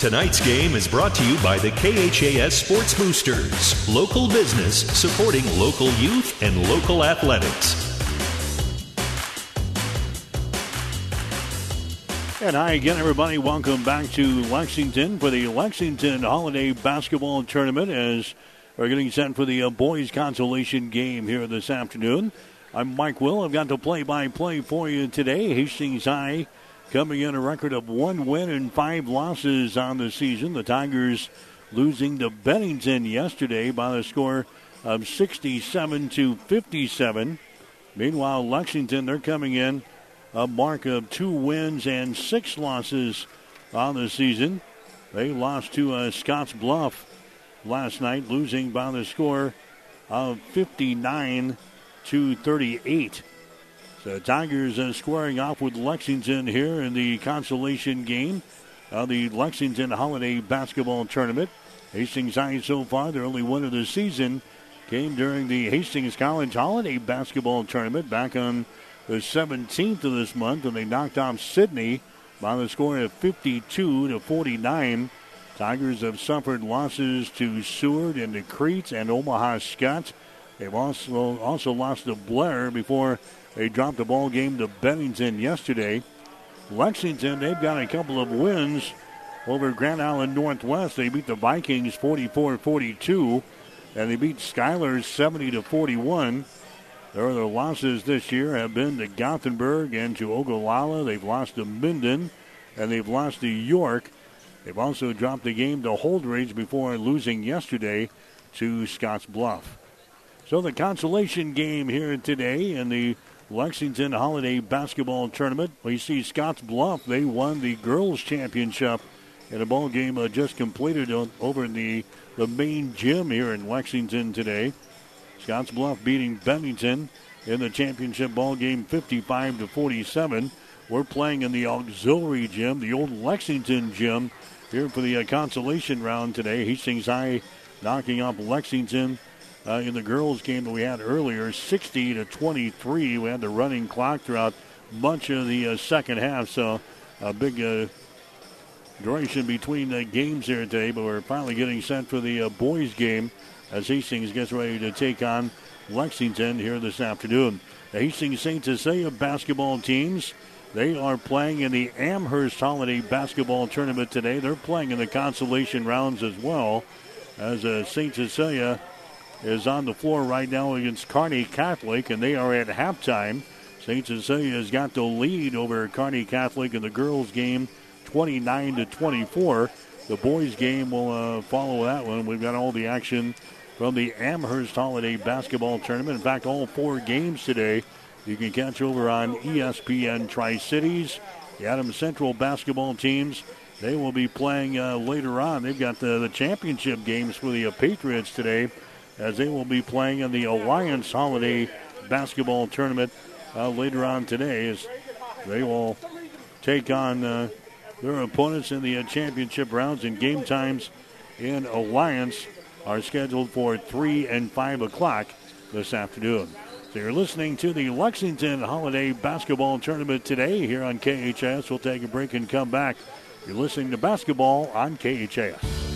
Tonight's game is brought to you by the KHAS Sports Boosters, local business supporting local youth and local athletics. And hi again, everybody. Welcome back to Lexington for the Lexington Holiday Basketball Tournament as we're getting set for the uh, boys' consolation game here this afternoon. I'm Mike Will. I've got the play-by-play for you today. Hastings High coming in a record of one win and five losses on the season. The Tigers losing to Bennington yesterday by the score of 67 to 57. Meanwhile, Lexington, they're coming in a mark of two wins and six losses on the season. They lost to uh, Scotts Bluff last night, losing by the score of 59 to 38. So Tigers uh, squaring off with Lexington here in the consolation game of the Lexington Holiday Basketball Tournament. Hastings High so far, their only win of the season came during the Hastings College Holiday Basketball Tournament back on the 17th of this month, and they knocked off Sidney by the score of 52 to 49. Tigers have suffered losses to Seward and to Crete and Omaha Skutt. They've also also lost to Blair before they dropped the ball game to Bennington yesterday. Lexington, they've got a couple of wins over Grand Island Northwest. They beat the Vikings 44-42, and they beat Schuyler 70 to 41. Their other losses this year have been to Gothenburg and to Ogallala. They've lost to Minden and they've lost to York. They've also dropped the game to Holdrege before losing yesterday to Scotts Bluff. So the consolation game here today in the Lexington Holiday Basketball Tournament. We see Scotts Bluff. They won the girls' championship in a ball game uh, just completed over in the, the main gym here in Lexington today. Scotts Bluff beating Bennington in the championship ball game 55 to 47. We're playing in the auxiliary gym, the old Lexington gym, here for the uh, consolation round today. Hastings High knocking off Lexington uh, in the girls' game that we had earlier, 60 to 23. We had the running clock throughout much of the uh, second half, so a big uh, duration between the games here today. But we're finally getting set for the uh, boys' game as Hastings gets ready to take on Lexington here this afternoon. The Hastings St. Cecilia basketball teams, they are playing in the Amherst Holiday Basketball Tournament today. They're playing in the consolation rounds as well as uh, St. Cecilia is on the floor right now against Kearney Catholic, and they are at halftime. St. Cecilia has got the lead over Kearney Catholic in the girls' game, 29 to 24. The boys' game will uh, follow that one. We've got all the action from the Amherst Holiday Basketball Tournament. In fact, all four games today you can catch over on ESPN Tri Cities. The Adams Central basketball teams, they will be playing uh, later on. They've got the, the championship games for the uh, Patriots today as they will be playing in the Alliance Holiday Basketball Tournament uh, later on today as they will take on uh, their opponents in the uh, championship rounds and game times in Alliance are scheduled for 3 and 5 o'clock this afternoon. So you're listening to the Lexington Holiday Basketball Tournament today here on KHAS. We'll take a break and come back. You're listening to basketball on KHAS.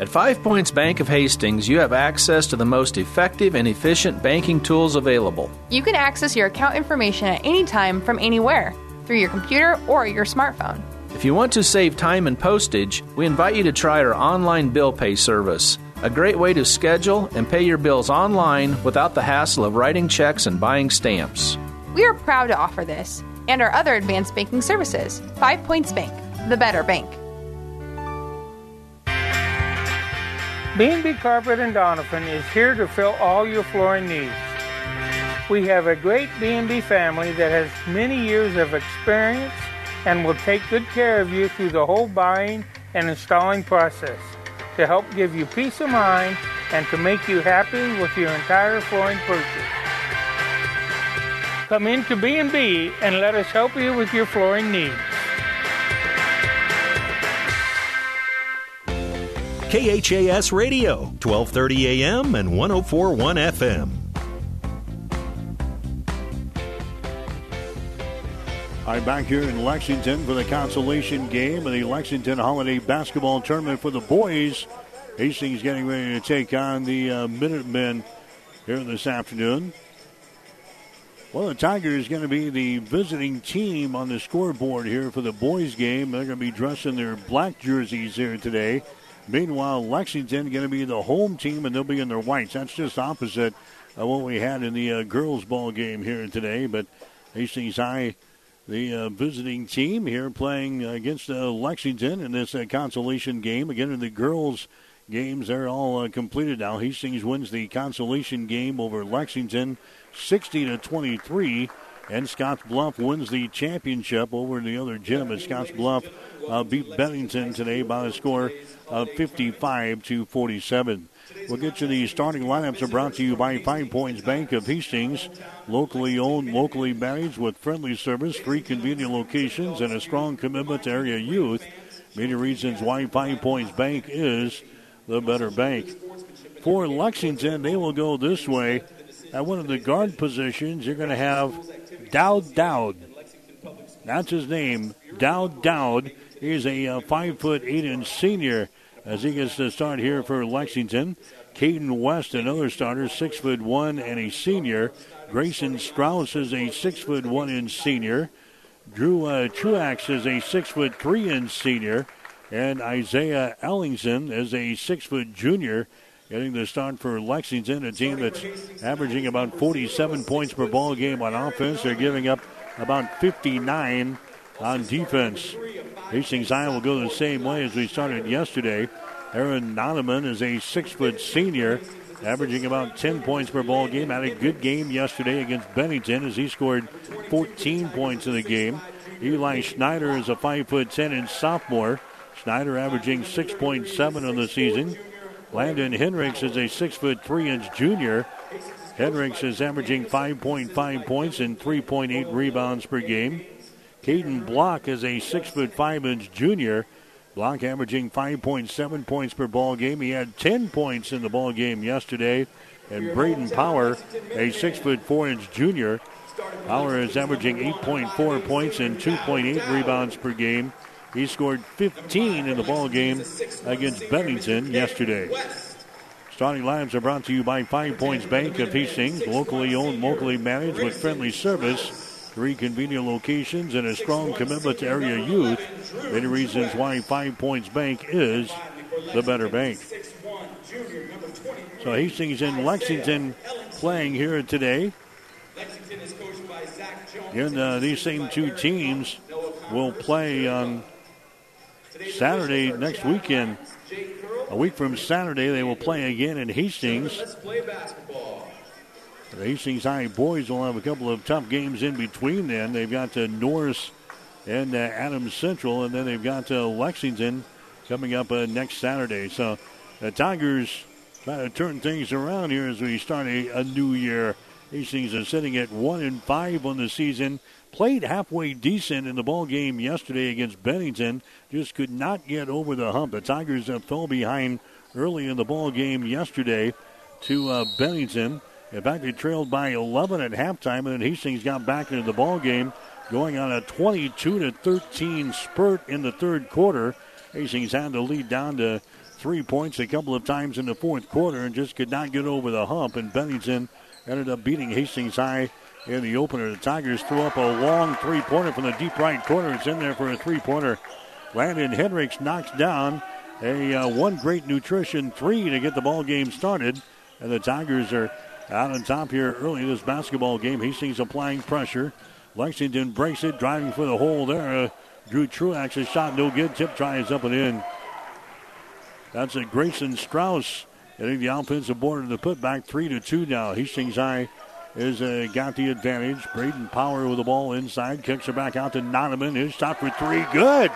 At Five Points Bank of Hastings, you have access to the most effective and efficient banking tools available. You can access your account information at any time from anywhere through your computer or your smartphone. If you want to save time and postage, we invite you to try our online bill pay service. A great way to schedule and pay your bills online without the hassle of writing checks and buying stamps. We are proud to offer this and our other advanced banking services. Five Points Bank, the better bank. B&B Carpet and Donovan is here to fill all your flooring needs. We have a great B&B family that has many years of experience and will take good care of you through the whole buying and installing process to help give you peace of mind and to make you happy with your entire flooring purchase. Come into B&B and let us help you with your flooring needs. KHAS Radio, 1230 AM and 1041 FM. I'm back here in Lexington for the consolation game of the Lexington Holiday Basketball Tournament for the boys. Hastings getting ready to take on the uh, Minutemen here this afternoon. Well, the Tigers going to be the visiting team on the scoreboard here for the boys' game. They're going to be dressed in their black jerseys here today. Meanwhile, Lexington going to be the home team, and they'll be in their whites. That's just opposite of what we had in the uh, girls' ball game here today. But Hastings High, the uh, visiting team here, playing against uh, Lexington in this uh, consolation game. Again, in the girls' games, they're all uh, completed now. Hastings wins the consolation game over Lexington, 60 to 23. And Scotts Bluff wins the championship over the other gym as Scotts Bluff uh, beat Bennington today by a score of 55 to 47. We'll get you the starting lineups are brought to you by Five Points Bank of Hastings, locally owned, locally managed with friendly service, three convenient locations, and a strong commitment to area youth. Many reasons why Five Points Bank is the better bank. For Lexington, they will go this way. At one of the guard positions, you're going to have Dowd Dowd. That's his name, Dowd Dowd. He's a uh, five foot eight inch senior as he gets to start here for Lexington. Caden West, another starter, six foot one and a senior. Grayson Strauss is a six foot one inch senior. Drew uh, Truax is a six foot three inch senior, and Isaiah Ellingson is a six foot junior. Getting the start for Lexington, a team that's averaging about 47 points per ball game on offense. They're giving up about 59 on defense. Hastings High will go the same way as we started yesterday. Aaron Noneman is a six foot senior, averaging about 10 points per ball game. Had a good game yesterday against Bennington as he scored 14 points in the game. Eli Schneider is a five foot 10 inch sophomore. Schneider averaging 6.7 on the season. Landon Henricks is a six foot three inch junior. Henricks is averaging 5.5 points and 3.8 rebounds per game. Caden Block is a six foot five inch junior. Block averaging 5.7 points per ball game. He had 10 points in the ball game yesterday. And Braden Power, a six foot four inch junior. Power is averaging 8.4 points and 2.8 rebounds per game. He scored 15 in the ball game against Bennington yesterday. Starting lines are brought to you by Five Points Bank of Hastings, locally owned, locally managed with friendly service. Three convenient locations and a strong commitment to area youth. Many reasons why Five Points Bank is the better bank. So Hastings and Lexington playing here today. And uh, these same two teams will play on Saturday next weekend. A week from Saturday, they will play again in Hastings. The Hastings High boys will have a couple of tough games in between then. They've got uh, Norris and uh, Adams Central, and then they've got uh, Lexington coming up uh, next Saturday. So the Tigers trying to turn things around here as we start a, a new year. Hastings is sitting at one and five on the season. Played halfway decent in the ball game yesterday against Bennington. Just could not get over the hump. The Tigers uh, fell behind early in the ball game yesterday to uh, Bennington. In fact, they trailed by 11 at halftime, and then Hastings got back into the ball game, going on a 22 to 13 spurt in the third quarter. Hastings had to lead down to three points a couple of times in the fourth quarter and just could not get over the hump. And Bennington ended up beating Hastings High in the opener. The Tigers threw up a long three pointer from the deep right corner. It's in there for a three pointer. Landon Henricks knocks down a uh, one great nutrition three to get the ball game started. And the Tigers are out on top here early in this basketball game. Hastings applying pressure. Lexington breaks it, driving for the hole there. Uh, Drew Truax's shot no good. Tip tries up and in. That's a Grayson Strauss hitting the offensive board of the putback. Three to two now. Hastings High is uh, got the advantage. Braden Power with the ball inside, kicks her back out to Nonaman. His shot for three, good.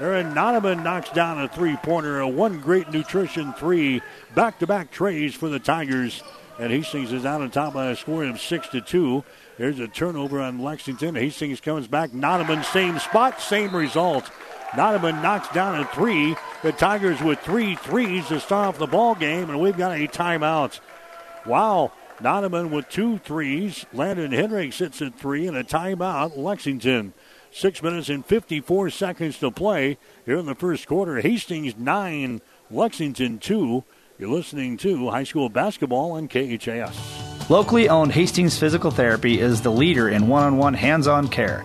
Aaron Nonaman knocks down a three-pointer, a one great nutrition three, back-to-back trays for the Tigers. And Hastings is out on top by a score of six to two. There's a turnover on Lexington. Hastings comes back. Nonaman, same spot, same result. Nonaman knocks down a three. The Tigers with three threes to start off the ball game, and we've got a timeout. Wow. Nonaman with two threes. Landon Hendricks sits at three, and a timeout. Lexington. Six minutes and 54 seconds to play here in the first quarter. Hastings nine, Lexington two. You're listening to high school basketball on KHAS. Locally owned Hastings Physical Therapy is the leader in one on one hands on care.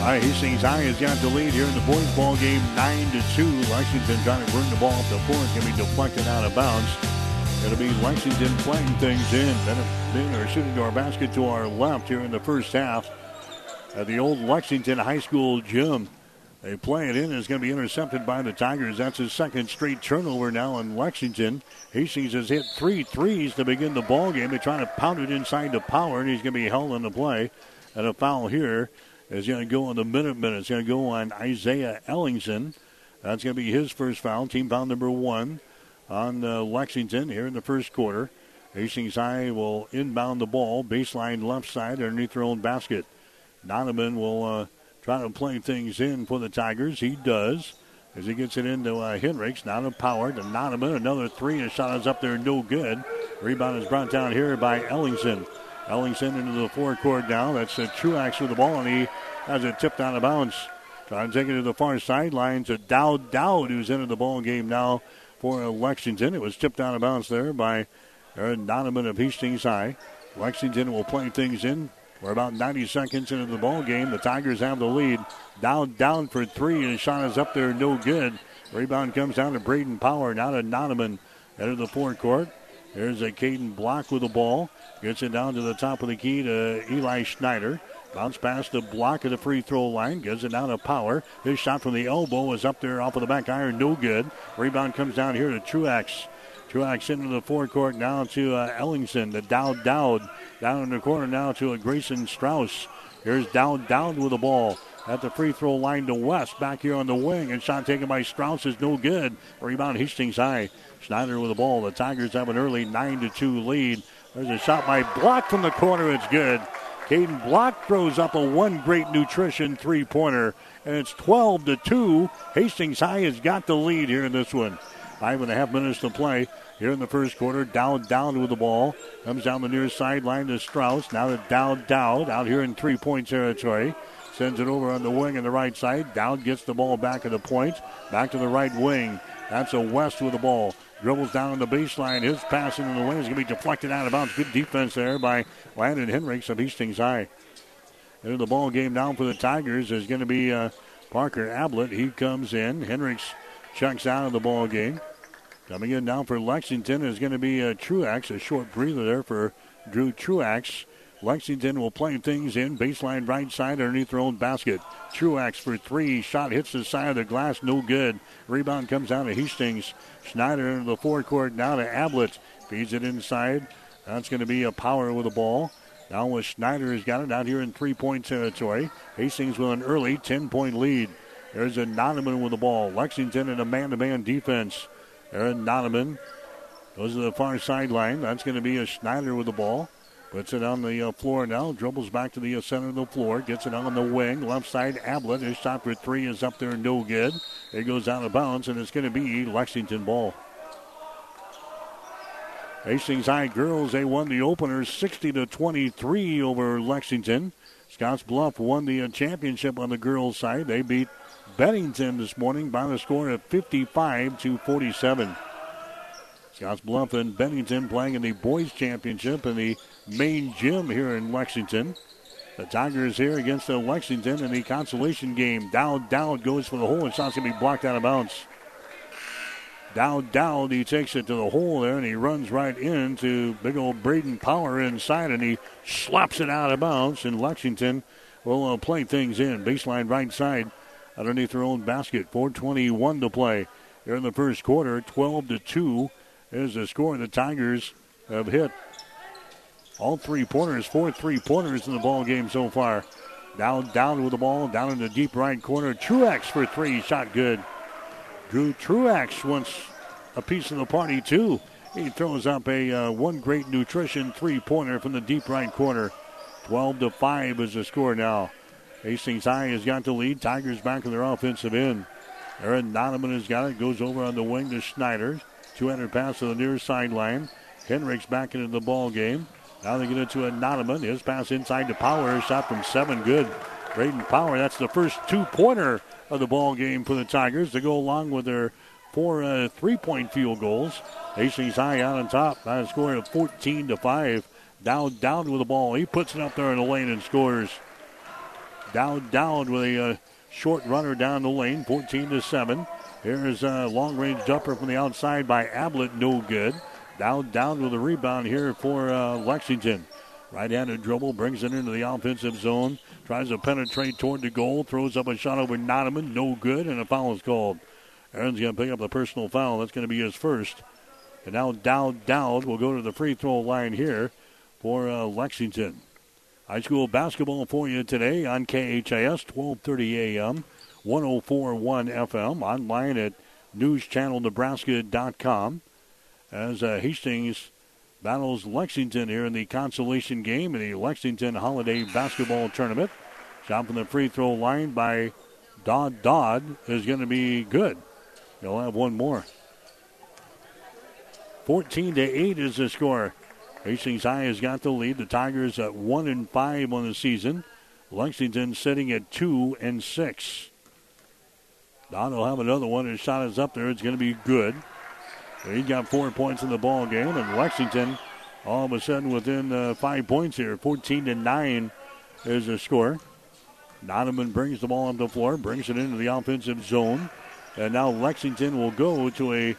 All right, Hastings High has got the lead here in the boys' ball game, nine to two. Lexington trying to bring the ball up the floor. It's going to be deflected out of bounds. It'll be Lexington playing things in. Then or shooting to our basket to our left here in the first half at the old Lexington High School gym. They play it in. It's going to be intercepted by the Tigers. That's his second straight turnover now in Lexington. Hastings has hit three threes to begin the ball game. They're trying to pound it inside the power, and he's going to be held in the play. And a foul here is going to go on the minute minute. It's going to go on Isaiah Ellingson. That's going to be his first foul, team foul number one on uh, Lexington here in the first quarter. Hastings High will inbound the ball, baseline left side underneath their own basket. Donovan will uh, try to play things in for the Tigers. He does as he gets it into uh, Hendricks. Now to Power to Nonaman. Another three. A shot is up there, no good. Rebound is brought down here by Ellingson. Ellingson into the forecourt now. That's a Truax with the ball, and he has it tipped out of bounds. Trying to take it to the far sideline to Dowd Dowd, who's into the ball game now for Lexington. It was tipped out of bounds there by Aaron Donovan of Hastings High. Lexington will play things in. We're about 90 seconds into the ball game. The Tigers have the lead. Down, down for three, and shot is up there, no good. Rebound comes down to Braden Power, now to Donovan. Out of the forecourt. There's a Caden Block with the ball. Gets it down to the top of the key to Eli Schneider. Bounce past the block of the free throw line. Gives it down to Power. His shot from the elbow is up there off of the back iron. No good. Rebound comes down here to Truax. Truax into the forecourt now to uh, Ellingson. The Dowd Dowd. Down in the corner now to a Grayson Strauss. Here's Dowd Dowd with the ball at the free throw line to West. Back here on the wing. And shot taken by Strauss is no good. Rebound Hastings High. Schneider with the ball. The Tigers have an early 9 to 2 lead. There's a shot by Block from the corner. It's good. Caden Block throws up a one great nutrition three pointer, and it's 12 to 2. Hastings High has got the lead here in this one. Five and a half minutes to play here in the first quarter. Dowd down with the ball. Comes down the near sideline to Strauss. Now to Dowd Dowd out here in three point territory. Sends it over on the wing on the right side. Dowd gets the ball back at the point. Back to the right wing. That's a West with the ball. Dribbles down the baseline. His pass into the wing is going to be deflected out of bounds. Good defense there by Landon Hendricks of Hastings High. Into the ball game down for the Tigers is going to be uh, Parker Ablett. He comes in. Hendricks checks out of the ball game. Coming in now for Lexington is going to be uh, Truax. A short breather there for Drew Truax. Lexington will play things in. Baseline right side underneath their own basket. Truax for three. Shot hits the side of the glass. No good. Rebound comes down to Hastings. Schneider into the forecourt now to Ablett. Feeds it inside. That's going to be a power with the ball. Now with Schneider has got it out here in three point territory. Hastings with an early 10 point lead. There's a Nonaman with the ball. Lexington in a man to man defense. Aaron Nonaman goes to the far sideline. That's going to be a Schneider with the ball. Puts it on the uh, floor now. Dribbles back to the uh, center of the floor. Gets it on the wing. Left side, Ablett. His shot for three is up there, no good. It goes out of bounds, and it's going to be Lexington ball. Hastings High girls, they won the opener 60 to 23 over Lexington. Scotts Bluff won the uh, championship on the girls' side. They beat Bennington this morning by the score of 55 to 47. Scotts Bluff and Bennington playing in the boys championship in the main gym here in Lexington. The Tigers here against the Lexington in the consolation game. Dowd Dowd goes for the hole and shot's going to be blocked out of bounds. Dowd Dowd, he takes it to the hole there and he runs right into big old Braden Power inside and he slaps it out of bounds. And Lexington will uh, play things in. Baseline right side underneath their own basket. 421 to play here in the first quarter. 12 to 2 is the score. The Tigers have hit all three pointers, four three pointers in the ball game so far. Down, down with the ball, down in the deep right corner. Truex for three, shot good. Drew Truex wants a piece of the party too. He throws up a uh, one great nutrition three pointer from the deep right corner. 12 to 5 is the score now. Hastings High has got the lead. Tigers back in their offensive end. Aaron Donovan has got it. Goes over on the wing to Schneider. 200 pass to the near sideline. Henricks back into the ball game. Now they get it to a Nonaman. His pass inside to Power. Shot from seven. Good. Braden Power. That's the first two pointer of the ball game for the Tigers to go along with their four uh, three point field goals. Hastings High out on top by a score of 14 to 5. Dowd down with the ball. He puts it up there in the lane and scores. Dowd down with a uh, short runner down the lane, 14 to 7. Here's a long range jumper from the outside by Ablett, no good. Down, down with a rebound here for uh, Lexington. Right handed dribble brings it into the offensive zone. Tries to penetrate toward the goal. Throws up a shot over Nonaman. No good. And a foul is called. Aaron's going to pick up the personal foul. That's going to be his first. And now Dowd Dowd will go to the free throw line here for uh, Lexington. High school basketball for you today on KHAS 1230 AM, 1041 FM, online at newschannelnebraska.com as uh, Hastings battles Lexington here in the consolation game in the Lexington Holiday Basketball Tournament. Shot from the free throw line by Dodd Dodd is going to be good. He'll have one more. 14 to 8 is the score. Hastings High has got the lead. The Tigers at 1 and 5 on the season. Lexington sitting at 2 and 6. Dodd will have another one. His shot is up there. It's going to be good. He got four points in the ball game, and Lexington all of a sudden within uh, five points here. 14 to 9 is the score. Donovan brings the ball on the floor, brings it into the offensive zone. And now Lexington will go to a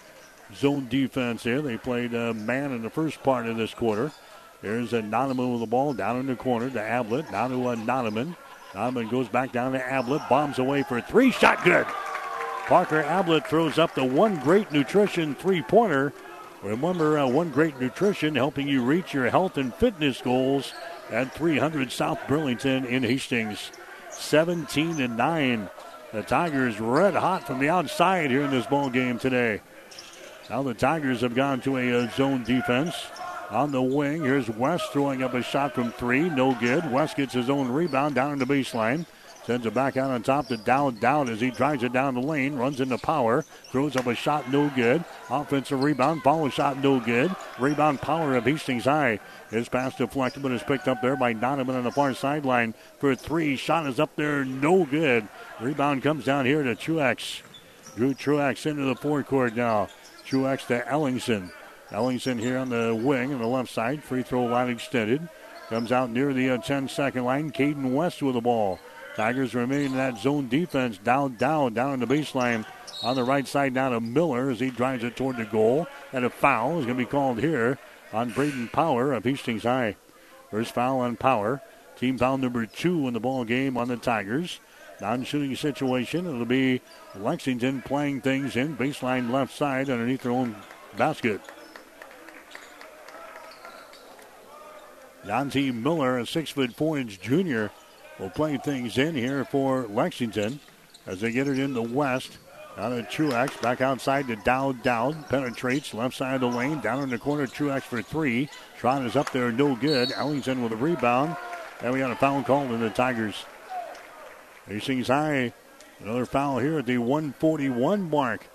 zone defense here. They played uh, man in the first part of this quarter. Here's a Donovan with the ball down in the corner to Ablett. Now to uh, Donovan. Donovan goes back down to Ablett. Bombs away for three. Shot good. Parker Ablett throws up the one great nutrition three pointer. Remember, uh, one great nutrition helping you reach your health and fitness goals at 300 South Burlington in Hastings. 17 to 9. The Tigers red hot from the outside here in this ball game today. Now the Tigers have gone to a, uh, zone defense. On the wing, here's West throwing up a shot from three. No good. West gets his own rebound down in the baseline. Sends it back out on top to Down Down as he drives it down the lane, runs into power, throws up a shot, no good. Offensive rebound, follow shot, no good. Rebound power of Hastings High. His pass deflected, but is picked up there by Donovan on the far sideline for three. Shot is up there, no good. Rebound comes down here to Truex. Drew Truex into the forecourt now. Truex to Ellingson. Ellingson here on the wing on the left side. Free throw line extended. Comes out near the uh, 10 second line. Caden West with the ball. Tigers remain in that zone defense. Down, down, down the baseline. On the right side down to Miller as he drives it toward the goal. And a foul is going to be called here on Braden Power of Hastings High. First foul on Power. Team foul number two in the ball game on the Tigers. Non-shooting situation. It'll be Lexington playing things in baseline left side underneath their own basket. Dante Miller, a six foot four inch junior, will play things in here for Lexington as they get it in the west. Out of Truex, back outside to Dowd Dowd. Penetrates left side of the lane, down in the corner. Truex for three. Trot is up there, no good. Ellingson with a rebound. And we got a foul called in the Tigers. Hastings High, another foul here at the 141 mark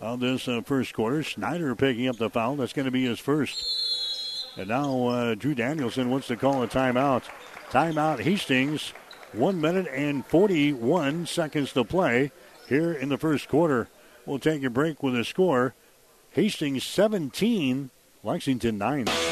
of this uh, first quarter. Snyder picking up the foul. That's going to be his first. And now uh, Drew Danielson wants to call a timeout. Timeout Hastings one minute and 41 seconds to play here in the first quarter. We'll take a break with a score Hastings 17, Lexington 9.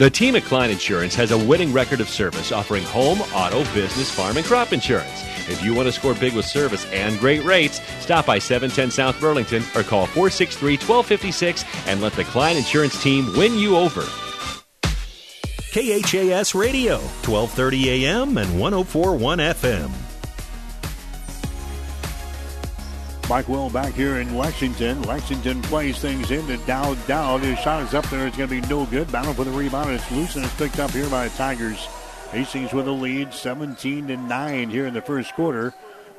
The team at Klein Insurance has a winning record of service offering home, auto, business, farm, and crop insurance. If you want to score big with service and great rates, stop by 710 South Burlington or call 463 1256 and let the Klein Insurance team win you over. KHAS Radio, 1230 AM and 1041 FM. Mike Will back here in Lexington. Lexington plays things into Dowd. Dowd. His shot is up there. It's going to be no good. Battle for the rebound. It's loose and it's picked up here by the Tigers. Hastings with a lead, 17 to 9 here in the first quarter.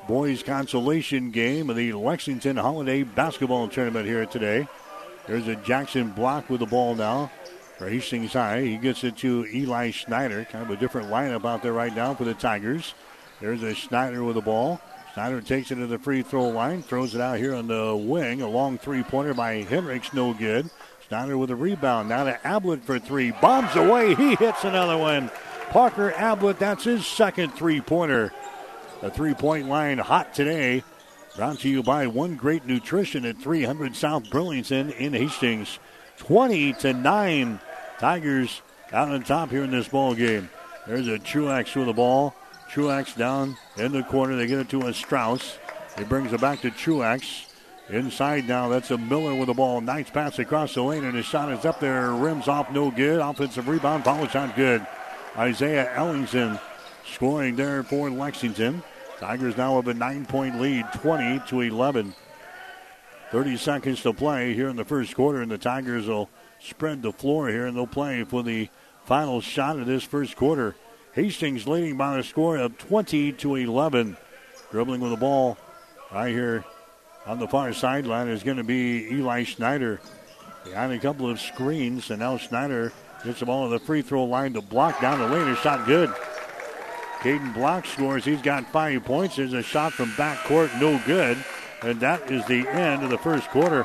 Boys consolation game of the Lexington Holiday Basketball Tournament here today. There's a Jackson block with the ball now for Hastings High. He gets it to Eli Schneider. Kind of a different lineup out there right now for the Tigers. There's a Schneider with the ball. Snyder takes it to the free throw line, throws it out here on the wing. A long three pointer by Hendricks, no good. Snyder with a rebound. Now to Ablett for three. Bombs away. He hits another one. Parker Ablett, that's his second three pointer. The three point line hot today. Brought to you by One Great Nutrition at 300 South Burlington in Hastings. 20 to 9. Tigers out on top here in this ball game. There's a Truex with the ball. Truex down in the corner. They get it to a Strauss. He brings it back to Truax. Inside now, that's a Miller with the ball. Nice pass across the lane, and his shot is up there. Rims off, no good. Offensive rebound, follow shot good. Isaiah Ellingson scoring there for Lexington. Tigers now have a nine point lead, 20 to 11. 30 seconds to play here in the first quarter, and the Tigers will spread the floor here, and they'll play for the final shot of this first quarter. Hastings leading by a score of 20 to 11. Dribbling with the ball right here on the far sideline is going to be Eli Schneider. Behind a couple of screens, and now Schneider gets the ball to the free throw line to block down the lane. His shot good. Caden Block scores. He's got five points. There's a shot from back court, no good. And that is the end of the first quarter.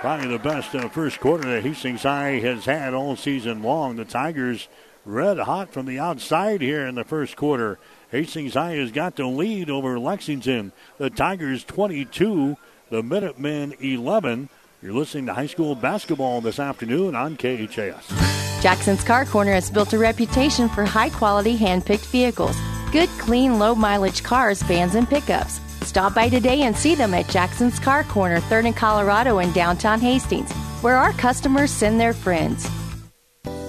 Probably the best uh, first quarter that Hastings High has had all season long. The Tigers red hot from the outside here in the first quarter. Hastings High has got the lead over Lexington. The Tigers 22, the Minutemen 11. You're listening to high school basketball this afternoon on KHAS. Jackson's Car Corner has built a reputation for high quality hand picked vehicles. Good, clean, low mileage cars, vans, and pickups. Stop by today and see them at Jackson's Car Corner, 3rd and Colorado in downtown Hastings, where our customers send their friends.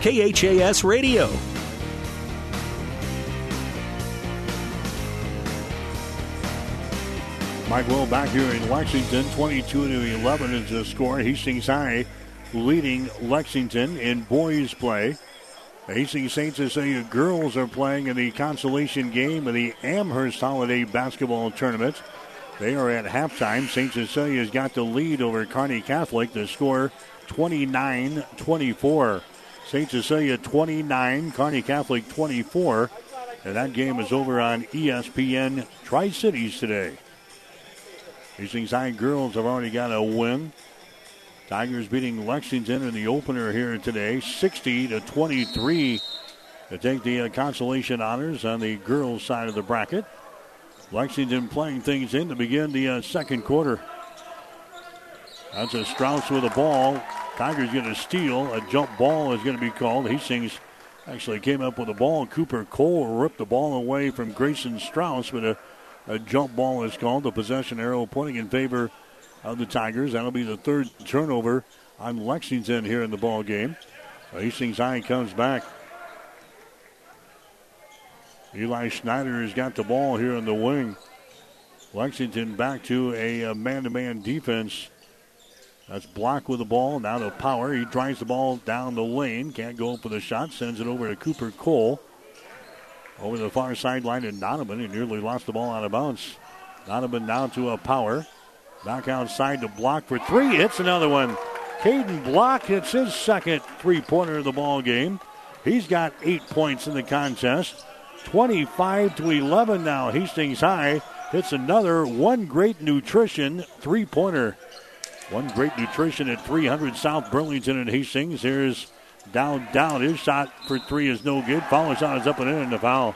KHAS Radio. Mike Will back here in Lexington. 22 to 11 is the score. Hastings High leading Lexington in boys play. The Hastings St. saying girls are playing in the consolation game of the Amherst Holiday Basketball Tournament. They are at halftime. St. Cecilia's got the lead over Kearney Catholic. The score 29 24. St. Cecilia 29, Kearney Catholic 24. And that game is over on ESPN Tri Cities today. Hastings High girls have already got a win. Tigers beating Lexington in the opener here today, 60 to 23 to take the uh, consolation honors on the girls' side of the bracket. Lexington playing things in to begin the uh, second quarter. That's a Strauss with the ball. Tigers going to steal. A jump ball is going to be called. Hastings actually came up with the ball. Cooper Cole ripped the ball away from Grayson Strauss, but a, a jump ball is called. The possession arrow pointing in favor of the Tigers. That'll be the third turnover on Lexington here in the ball game. Uh, Hastings High comes back. Eli Schneider has got the ball here in the wing. Lexington back to a man to man defense. That's Block with the ball. Now to Power. He drives the ball down the lane. Can't go for the shot. Sends it over to Cooper Cole. Over the far sideline to Donovan. He nearly lost the ball out of bounds. Donovan down to a Power. Back outside to Block for three. Hits another one. Caden Block hits his second three pointer of the ball game. He's got eight points in the contest. 25 to 11 now. Hastings High hits another one great nutrition three pointer. One great nutrition at 300 South Burlington and Hastings. Here's down, down. His shot for three is no good. Follow shot is up and in, and the foul.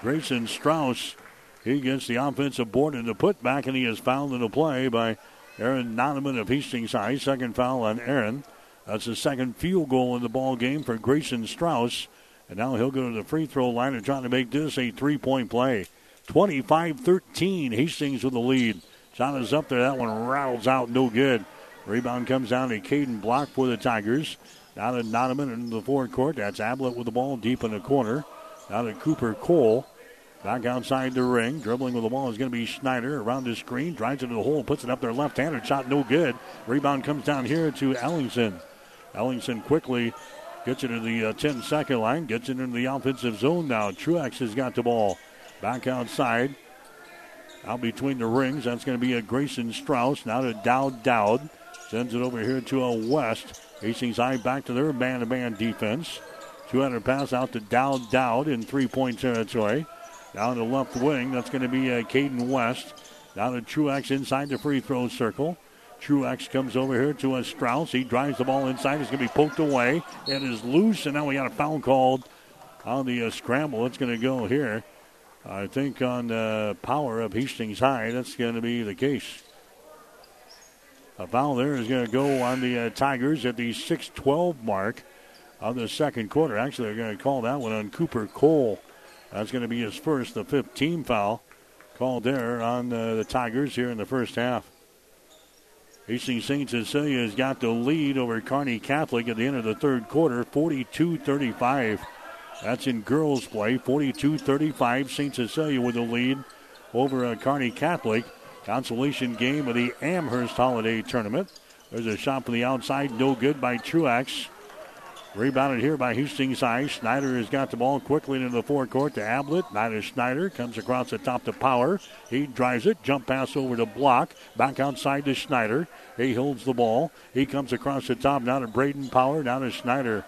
Grayson Strauss, he gets the offensive board and the putback, and he is fouled in the play by Aaron Noneman of Hastings High. Second foul on Aaron. That's the second field goal in the ball game for Grayson Strauss. And now he'll go to the free throw line and try to make this a three point play. 25 13. Hastings with the lead. Shot is up there. That one rattles out. No good. Rebound comes down to Caden Block for the Tigers. Now to Noneman in the forward court. That's Ablett with the ball deep in the corner. Now to Cooper Cole. Back outside the ring. Dribbling with the ball is going to be Schneider around the screen. Drives into the hole. Puts it up there left handed. Shot no good. Rebound comes down here to Ellingson. Ellingson quickly gets it to the uh, 10 second line. Gets it into the offensive zone now. Truex has got the ball. Back outside. Out between the rings. That's going to be a Grayson Strauss. Now to Dowd Dowd. Sends it over here to a West. Hastings High back to their man to man defense. 200 pass out to Dowd Dowd in three point territory. Down the left wing, that's going to be uh, Caden West. Down to Truex inside the free throw circle. Truex comes over here to a Strauss. He drives the ball inside. It's going to be poked away. It is loose, and now we got a foul called on the uh, scramble. It's going to go here. I think on the power of Hastings High, that's going to be the case. A foul there is going to go on the uh, Tigers at the 6-12 mark of the second quarter. Actually, they're going to call that one on Cooper Cole. That's going to be his first, the fifth team foul called there on uh, the Tigers here in the first half. Hastings St. Cecilia has got the lead over Kearney Catholic at the end of the third quarter, 42 35. That's in girls' play, 42 35. St. Cecilia with the lead over uh, Kearney Catholic. Consolation game of the Amherst Holiday Tournament. There's a shot from the outside, no good by Truax. Rebounded here by Hastings High. Schneider has got the ball quickly into the forecourt to Ablett. Now Schneider. Comes across the top to Power. He drives it. Jump pass over to Block. Back outside to Schneider. He holds the ball. He comes across the top now to Braden Power. Now to Schneider.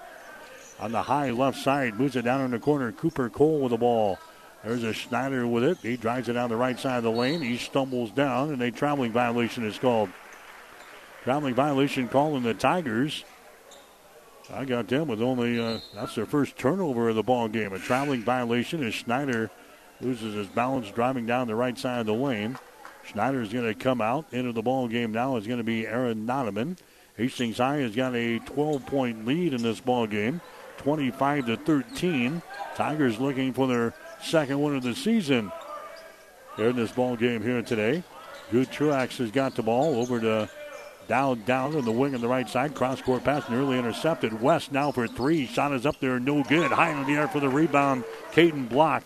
On the high left side. Moves it down in the corner. Cooper Cole with the ball. There's a Schneider with it. He drives it down the right side of the lane. He stumbles down, and a traveling violation is called. Traveling violation calling the Tigers. I got them with only, uh, that's their first turnover of the ball game. A traveling violation as Schneider loses his balance driving down the right side of the lane. Schneider is going to come out into the ball game now. Is going to be Aaron Noneman. Hastings High has got a 12 point lead in this ball game, 25 to 13. Tigers looking for their second win of the season here in this ball game here today. Good Truax has got the ball over to down, down in the wing on the right side. Cross court pass nearly intercepted. West now for three. Shot is up there, no good. High in the air for the rebound. Caden Block.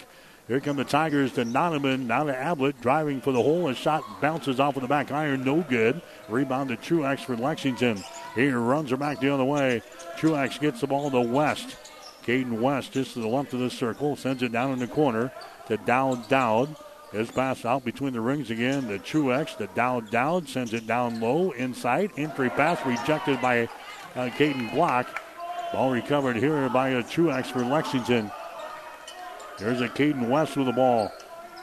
Here come the Tigers to Noneman. Now to Ablett. Driving for the hole. A shot bounces off of the back iron. No good. Rebound to Truax for Lexington. Here runs her back the other way. Truax gets the ball to West. Caden West just to the left of the circle. Sends it down in the corner to Dowd Dowd. His pass out between the rings again. The Truex, the Dowd Dowd sends it down low inside. Entry pass rejected by uh, Caden Block. Ball recovered here by a Truex for Lexington. There's a Caden West with the ball.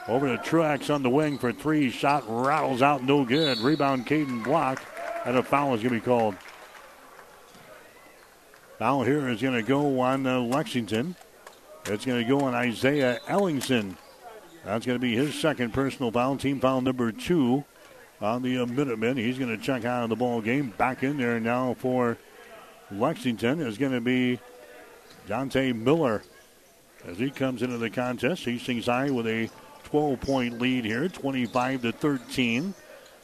Over to Truex on the wing for three. Shot rattles out, no good. Rebound, Caden Block. And a foul is going to be called. Foul here is going to go on uh, Lexington. It's going to go on Isaiah Ellingson. That's going to be his second personal foul, team foul number two on the uh, Minutemen. He's going to check out of the ball game. Back in there now for Lexington is going to be Dante Miller as he comes into the contest. Hastings High with a 12 point lead here, 25 to 13.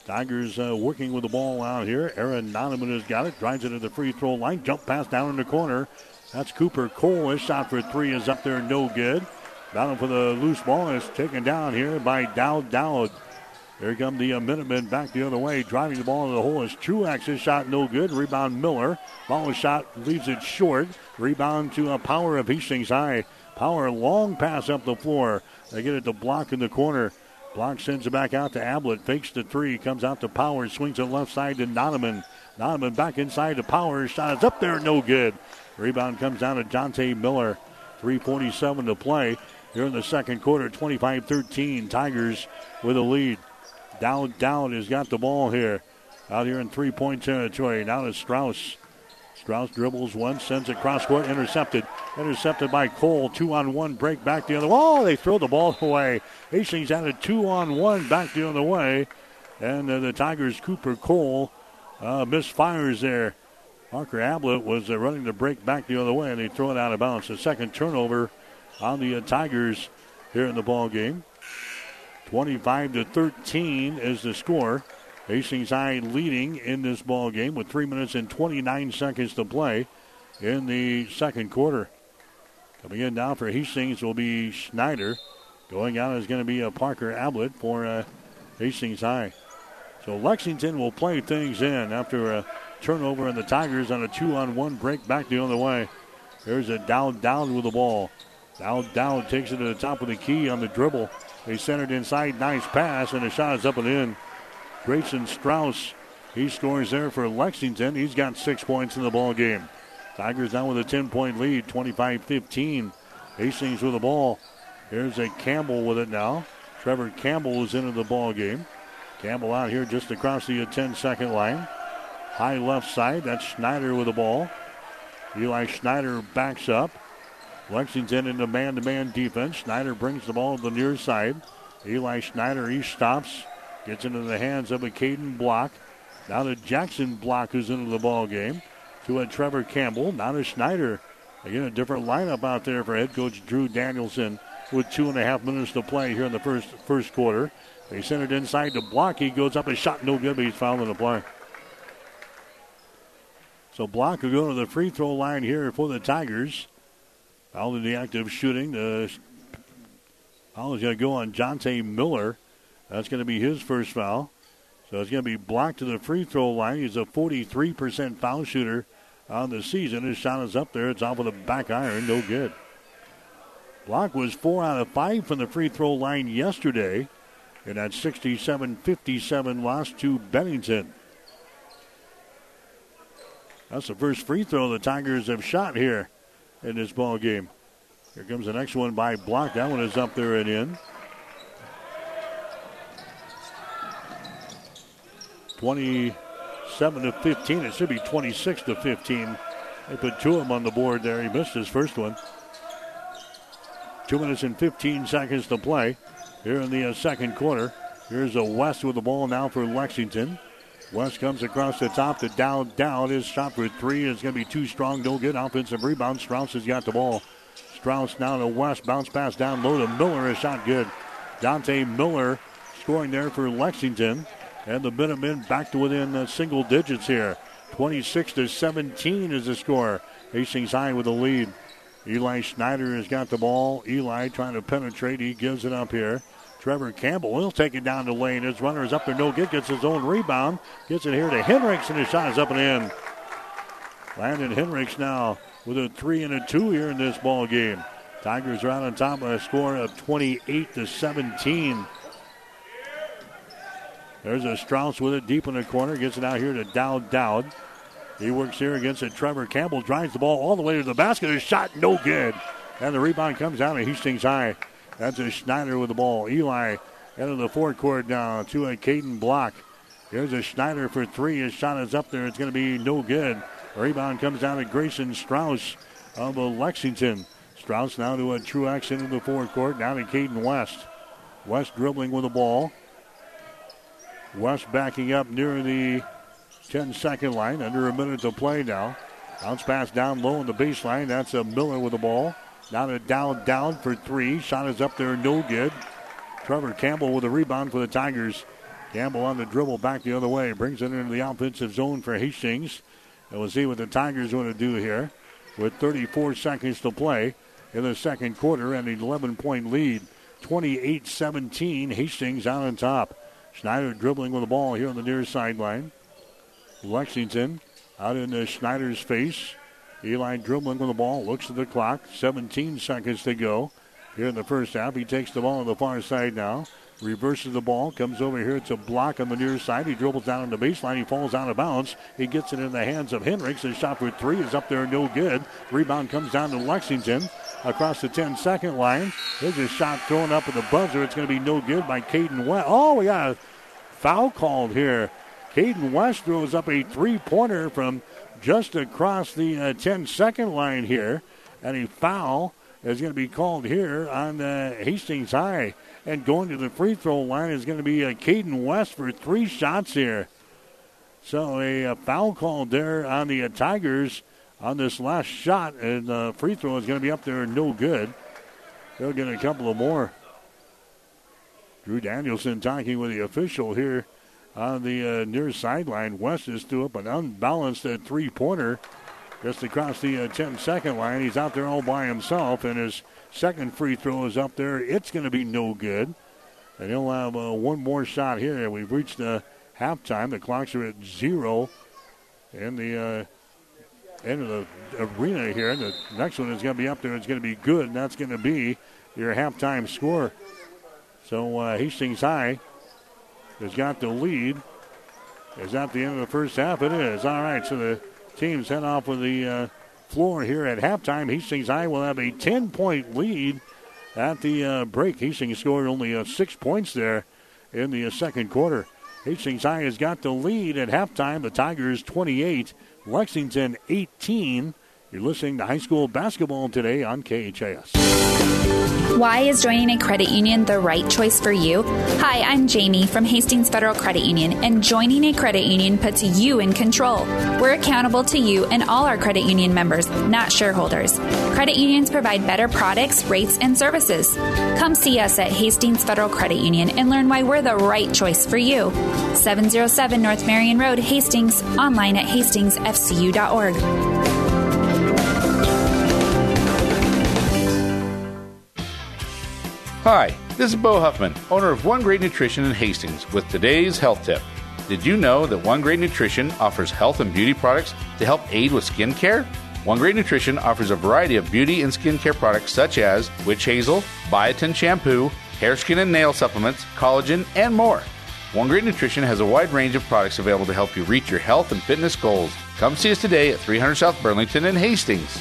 Tigers uh, working with the ball out here. Aaron Nonaman has got it, drives it to the free throw line, jump pass down in the corner. That's Cooper Cole. His shot for three is up there, no good. Battle for the loose ball is taken down here by Dowd Dowd. Here come the uh, Minutemen back the other way, driving the ball into the hole. Is Truax's shot no good. Rebound Miller. Ball shot leaves it short. Rebound to a power of Hastings High. Power long pass up the floor. They get it to block in the corner. Block sends it back out to Ablett. Fakes the three. Comes out to Power. Swings it left side to Nonaman. Nonaman back inside to Power. Shot is up there. No good. Rebound comes down to Jonte Miller. 3.47 to play here in the second quarter. 25 13. Tigers with a lead. Dowd Dowd has got the ball here. Out here in three point territory. Now to Strauss. Strauss dribbles one, sends it cross court, intercepted. Intercepted by Cole. Two on one, break back the other way. Oh, they throw the ball away. Hastings had a two on one back the other way. And uh, the Tigers, Cooper Cole, uh, misfires there. Parker Ablett was uh, running the break back the other way, and they throw it out of bounds. The second turnover on the uh, Tigers here in the ball game. 25 to 13 is the score. Hastings High leading in this ball game with three minutes and 29 seconds to play in the second quarter. Coming in now for Hastings will be Schneider. Going out is going to be a Parker Ablett for uh, Hastings High. So Lexington will play things in after a turnover, and the Tigers on a two-on-one break back the other way. There's a down down with the ball. Down down takes it to the top of the key on the dribble. They it inside. Nice pass, and the shot is up and in. Grayson Strauss, he scores there for Lexington. He's got six points in the ball game. Tigers now with a 10 point lead, 25 15. Hastings with the ball. Here's a Campbell with it now. Trevor Campbell is into the ball game. Campbell out here just across the 10 second line. High left side. That's Schneider with the ball. Eli Schneider backs up. Lexington into man to man defense. Schneider brings the ball to the near side. Eli Schneider, he stops. Gets into the hands of a Caden Block. Now to Jackson Block, who's into the ball game. To a Trevor Campbell. Now to Schneider. Again, a different lineup out there for head coach Drew Danielson with two and a half minutes to play here in the first first quarter. They send it inside to Block. He goes up a shot, no good, but he's fouled the play. So Block will go to the free throw line here for the Tigers. Foul in the active shooting. The foul is going to go on Jonte Miller. That's going to be his first foul. So it's going to be blocked to the free throw line. He's a 43% foul shooter on the season. His shot is up there. It's off of the back iron. No good. Block was four out of five from the free throw line yesterday in that 67 57 loss to Bennington. That's the first free throw the Tigers have shot here in this ball game. Here comes the next one by Block. That one is up there and in. 27 to 15. It should be 26 to 15. They put two of them on the board there. He missed his first one. Two minutes and 15 seconds to play here in the uh, second quarter. Here's a West with the ball now for Lexington. West comes across the top to down, down. His shot for three It's going to be too strong. No good. Offensive rebound. Strauss has got the ball. Strauss now to West. Bounce pass down low to Miller. His shot good. Dante Miller scoring there for Lexington. And the Minutemen back to within uh, single digits here. 26 to 17 is the score. Hastings High with the lead. Eli Schneider has got the ball. Eli trying to penetrate. He gives it up here. Trevor Campbell he'll take it down the lane. His runner is up there, no good. Gets his own rebound. Gets it here to Henricks, and his shot is up and in. Landon Henricks now with a three and a two here in this ball game. Tigers are out on top by a score of 28 to 17. There's a Strauss with it deep in the corner. Gets it out here to Dowd Dowd. He works here against it. Trevor Campbell drives the ball all the way to the basket. His shot no good. And the rebound comes out of Hastings High. That's a Schneider with the ball. Eli into the forecourt now to a Caden Block. Here's a Schneider for three. His shot is up there. It's going to be no good. Rebound comes down to Grayson Strauss of Lexington. Strauss now to a Truax into the forecourt. Down to Caden West. West dribbling with the ball. West backing up near the 10 second line. Under a minute to play now. Bounce pass down low on the baseline. That's a Miller with the ball. Now to down, down for three. Shot is up there, no good. Trevor Campbell with a rebound for the Tigers. Campbell on the dribble back the other way. Brings it into the offensive zone for Hastings. And we'll see what the Tigers want to do here with 34 seconds to play in the second quarter and an 11 point lead. 28 17. Hastings out on top. Schneider dribbling with the ball here on the near sideline. Lexington out in uh, Schneider's face. Eli dribbling with the ball, looks at the clock. 17 seconds to go here in the first half. He takes the ball on the far side now. Reverses the ball, comes over here. It's a block on the near side. He dribbles down on the baseline. He falls out of bounds. He gets it in the hands of Henricks. His shot for three is up there, no good. Rebound comes down to Lexington across the 10 second line. There's a shot thrown up at the buzzer. It's going to be no good by Caden West. Oh, we got a foul called here. Caden West throws up a three pointer from just across the uh, 10 second line here. And a foul is going to be called here on uh, Hastings High. And going to the free throw line is going to be uh, Caden West for three shots here. So a, a foul called there on the uh, Tigers on this last shot, and the uh, free throw is going to be up there no good. They'll get a couple of more. Drew Danielson talking with the official here on the uh, near sideline. West is threw up an unbalanced uh, three pointer just across the uh, 10 second line. He's out there all by himself, and his second free throw is up there. It's going to be no good. And he'll have uh, one more shot here. We've reached the halftime. The clocks are at zero in the of the arena here. The next one is going to be up there. It's going to be good, and that's going to be your halftime score. So uh, Hastings High has got the lead. Is that the end of the first half? It is. All right, so the teams head off with the uh, floor here at halftime. Hastings High will have a 10 point lead at the uh, break. Hastings scored only uh, six points there in the second quarter. Hastings High has got the lead at halftime. The Tigers 28, Lexington 18. You're listening to high school basketball today on KHAS. Why is joining a credit union the right choice for you? Hi, I'm Jamie from Hastings Federal Credit Union, and joining a credit union puts you in control. We're accountable to you and all our credit union members, not shareholders. Credit unions provide better products, rates, and services. Come see us at Hastings Federal Credit Union and learn why we're the right choice for you. 707 North Marion Road, Hastings, online at hastingsfcu.org. Hi, this is Bo Huffman, owner of One Great Nutrition in Hastings, with today's health tip. Did you know that One Great Nutrition offers health and beauty products to help aid with skin care? One Great Nutrition offers a variety of beauty and skincare products such as witch hazel, biotin shampoo, hair, skin, and nail supplements, collagen, and more. One Great Nutrition has a wide range of products available to help you reach your health and fitness goals. Come see us today at 300 South Burlington in Hastings.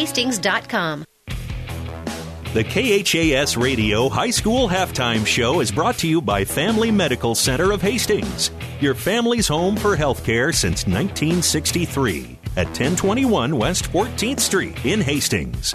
hastings.com. The KHAS Radio High School Halftime Show is brought to you by Family Medical Center of Hastings, your family's home for healthcare since 1963 at 1021 West 14th Street in Hastings.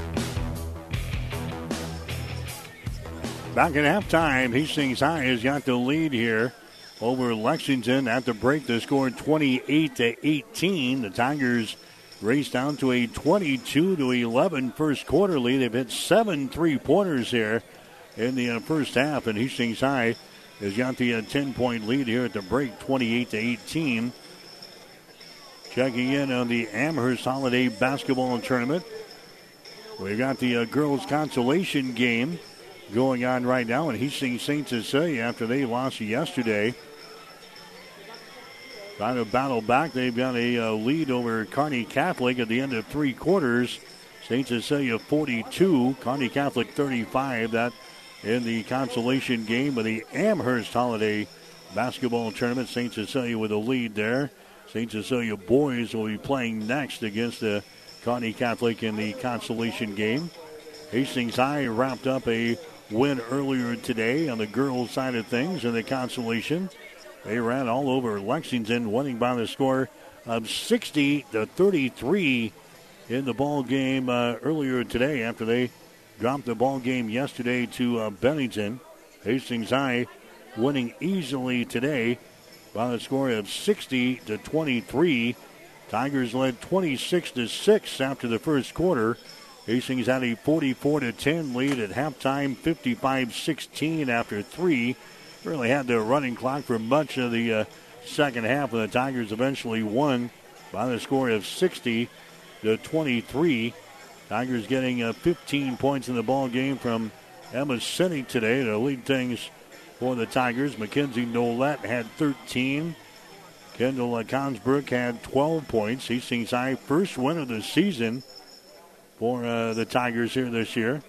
Back at halftime, Hastings High has got the lead here over Lexington at the break. The score 28 to 18. The Tigers race down to a 22 to 11 first quarter lead. They've hit seven three pointers here in the uh, first half, and Hastings High has got the uh, 10 point lead here at the break, 28 to 18. Checking in on the Amherst Holiday Basketball Tournament. We've got the uh, girls' consolation game going on right now, and Hastings St. Cecilia after they lost yesterday. Trying to battle back. They've got a uh, lead over Kearney Catholic at the end of three quarters. St. Cecilia 42, Kearney Catholic 35. That in the consolation game of the Amherst Holiday Basketball Tournament. St. Cecilia with a lead there. St. Cecilia boys will be playing next against the Kearney Catholic in the consolation game. Hastings High wrapped up a win earlier today on the girls' side of things in the consolation. They ran all over Lexington, winning by the score of 60 to 33 in the ball game uh, earlier today after they dropped the ball game yesterday to uh, Bennington. Hastings High winning easily today by the score of 60 to 23. Tigers led 26 to 6 after the first quarter. Hastings had a 44 to 10 lead at halftime, 55-16 after three. Really had their running clock for much of the uh, second half, and the Tigers eventually won by the score of 60 to 23. Tigers getting uh, 15 points in the ball game from Emma Sinney today to lead things for the Tigers. Mackenzie Nolette had 13. Kendall uh, Consbrook had 12 points. He Hastings High first win of the season for uh, the Tigers here this year.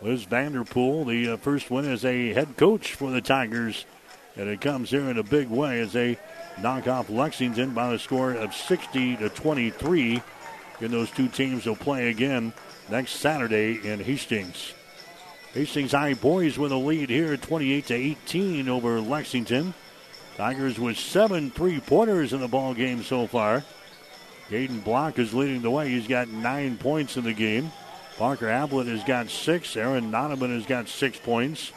Liz Vanderpool, the uh, first win as a head coach for the Tigers. And it comes here in a big way as they knock off Lexington by the score of 60 to 23. And those two teams will play again next Saturday in Hastings. Hastings High boys with a lead here, 28 to 18 over Lexington. Tigers with seven three-pointers in the ball game so far. Caden Block is leading the way. He's got nine points in the game. Parker Ablett has got six. Aaron Nonaman has got six points.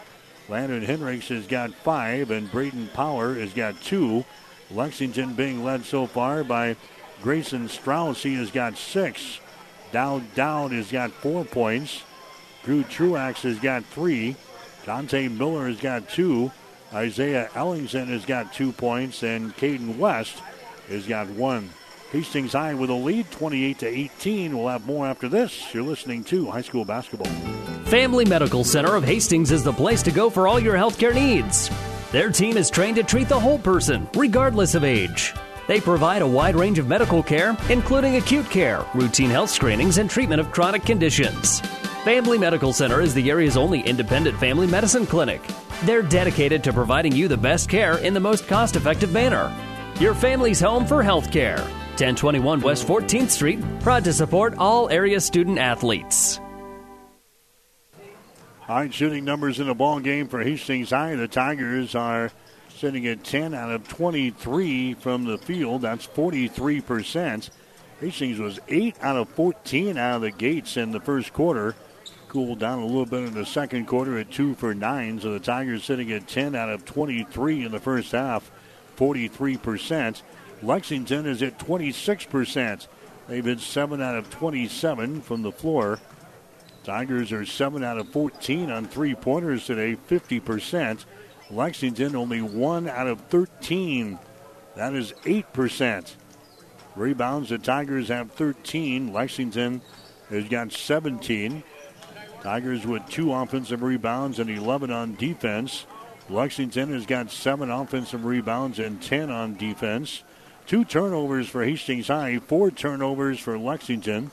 Landon Henricks has got five, and Braden Power has got two. Lexington being led so far by Grayson Strauss. He has got six. Dow Dowd has got four points. Drew Truax has got three. Dante Miller has got two. Isaiah Ellingson has got two points, and Caden West has got one. Hastings High with a lead, 28 to 18. We'll have more after this. You're listening to high school basketball. Family Medical Center of Hastings is the place to go for all your healthcare needs. Their team is trained to treat the whole person, regardless of age. They provide a wide range of medical care, including acute care, routine health screenings, and treatment of chronic conditions. Family Medical Center is the area's only independent family medicine clinic. They're dedicated to providing you the best care in the most cost effective manner. Your family's home for health care. 1021 West 14th Street, proud to support all area student athletes. High shooting numbers in the ball game for Hastings High. The Tigers are sitting at 10 out of 23 from the field. That's 43%. Hastings was 8 out of 14 out of the gates in the first quarter cooled down a little bit in the second quarter at two for nine. So the Tigers sitting at 10 out of 23 in the first half, 43%. Lexington is at 26%. They've hit 7 out of 27 from the floor. Tigers are 7 out of 14 on three pointers today, 50%. Lexington only 1 out of 13. That is 8%. Rebounds, the Tigers have 13. Lexington has got 17. Tigers with two offensive rebounds and 11 on defense. Lexington has got seven offensive rebounds and 10 on defense. Two turnovers for Hastings High, four turnovers for Lexington.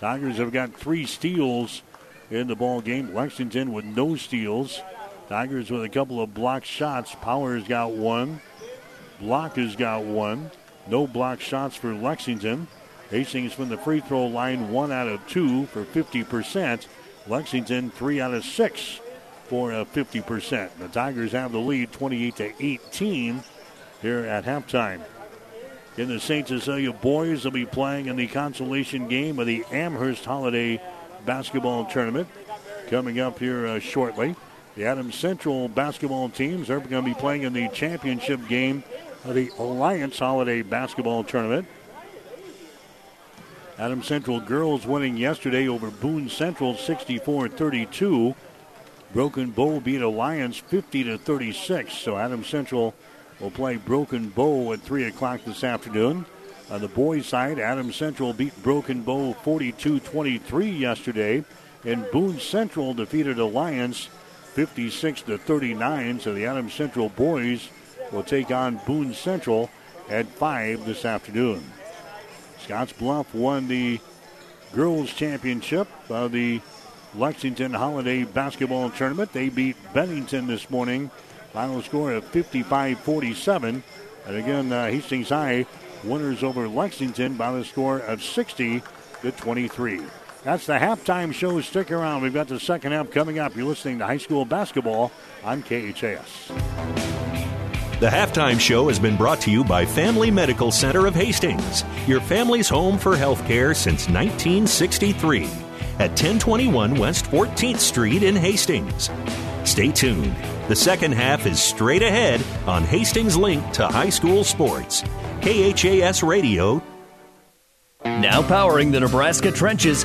Tigers have got three steals in the ball game. Lexington with no steals. Tigers with a couple of block shots. Power's got one. Block has got one. No block shots for Lexington. Hastings from the free throw line, one out of two for 50%. Lexington, three out of six for a 50%. The Tigers have the lead 28 to 18 here at halftime. In the St. Cecilia boys will be playing in the consolation game of the Amherst Holiday Basketball Tournament coming up here uh, shortly. The Adams Central basketball teams are going to be playing in the championship game of the Alliance Holiday Basketball Tournament. Adams Central girls winning yesterday over Boone Central 64 32. Broken Bow beat Alliance 50 to 36. So Adams Central will play Broken Bow at 3 o'clock this afternoon. On the boys' side, Adams Central beat Broken Bow 42 23 yesterday. And Boone Central defeated Alliance 56 to 39. So the Adams Central boys will take on Boone Central at 5 this afternoon. Scotts Bluff won the girls' championship of the Lexington Holiday Basketball Tournament. They beat Bennington this morning. Final score of 55 47. And again, uh, Hastings High winners over Lexington by the score of 60 to 23. That's the halftime show. Stick around. We've got the second half coming up. You're listening to high school basketball on KHAS. The halftime show has been brought to you by Family Medical Center of Hastings, your family's home for healthcare since 1963 at 1021 West 14th Street in Hastings. Stay tuned. The second half is straight ahead on Hastings Link to High School Sports. KHAS Radio now powering the Nebraska trenches,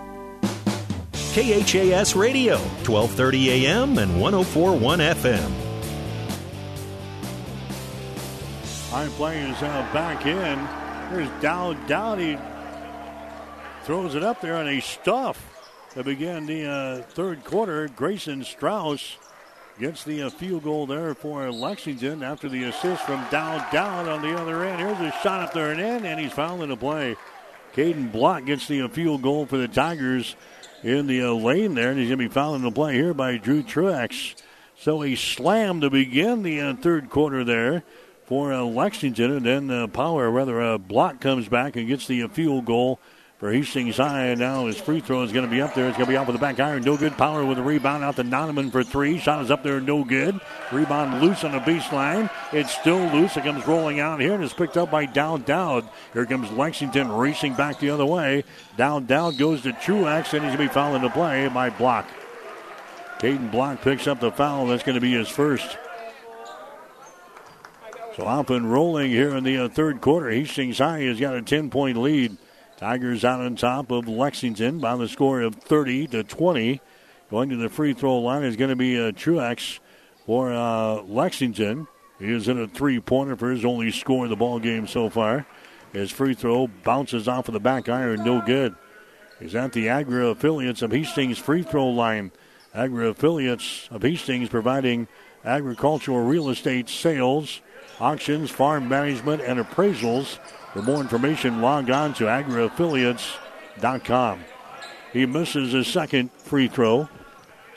KHAS Radio, 1230 AM and 1041 FM. High playing is uh, back in. There's Dow Dowdy. Throws it up there on a stuff to begin the uh, third quarter. Grayson Strauss gets the uh, field goal there for Lexington after the assist from Dow Down on the other end. Here's a shot up there and in, and he's fouling the play. Caden Block gets the uh, field goal for the Tigers in the uh, lane there, and he's going to be fouling the play here by Drew Truex. So a slam to begin the uh, third quarter there for uh, Lexington, and then uh, Power, rather, uh, Block comes back and gets the uh, field goal for Hastings High. Now his free throw is going to be up there. It's going to be off with the back iron. No good. Power with a rebound out to Nonaman for three. Shot is up there. No good. Rebound loose on the baseline. It's still loose. It comes rolling out here and it's picked up by Dowd Dowd. Here comes Lexington racing back the other way. Dowd Dowd goes to Truex and he's going to be fouling the play by Block. Caden Block picks up the foul. That's going to be his first. So up and rolling here in the uh, third quarter. Hastings High has got a 10 point lead. Tigers out on top of Lexington by the score of 30 to 20. Going to the free throw line is going to be uh, Truex for uh, Lexington. He is in a three pointer for his only score in the ball game so far. His free throw bounces off of the back iron, no good. He's at the Agri affiliates of Hastings free throw line. Agri affiliates of Hastings providing agricultural real estate sales auctions, farm management, and appraisals. For more information, log on to agriaffiliates.com. He misses his second free throw.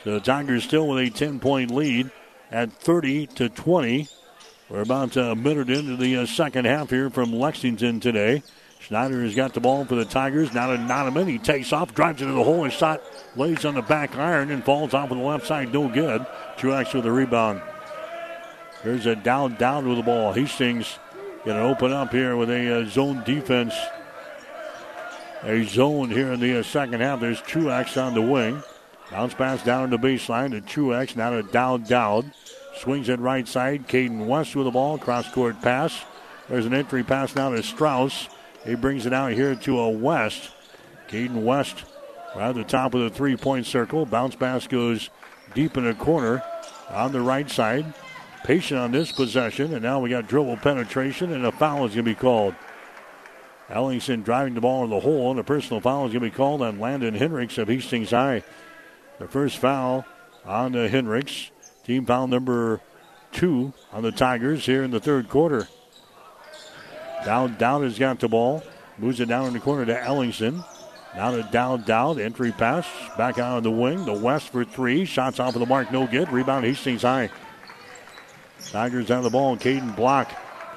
So the Tigers still with a 10 point lead at 30 to 20. We're about a minute into the uh, second half here from Lexington today. Schneider has got the ball for the Tigers. Now to Nonaman. He takes off, drives into the hole. His shot lays on the back iron and falls off on the left side. No good. Truex with the rebound. There's a down, down with the ball. Hastings going to open up here with a uh, zone defense. A zone here in the uh, second half. There's Truex on the wing. Bounce pass down the baseline to Truex. Now to Dowd Dowd. Swings it right side. Caden West with the ball. Cross court pass. There's an entry pass now to Strauss. He brings it out here to a West. Caden West right at the top of the three point circle. Bounce pass goes deep in the corner on the right side. Patient on this possession, and now we got dribble penetration, and a foul is going to be called. Ellingson driving the ball in the hole, and a personal foul is going to be called on Landon Henricks of Hastings High. The first foul on the Henricks. Team foul number two on the Tigers here in the third quarter. Down, Dowd has got the ball. Moves it down in the corner to Ellingson. Now to Dowd, Dowd. Entry pass. Back out on the wing. The West for three. Shots off of the mark. No good. Rebound Hastings High. Tigers on the ball. Caden Block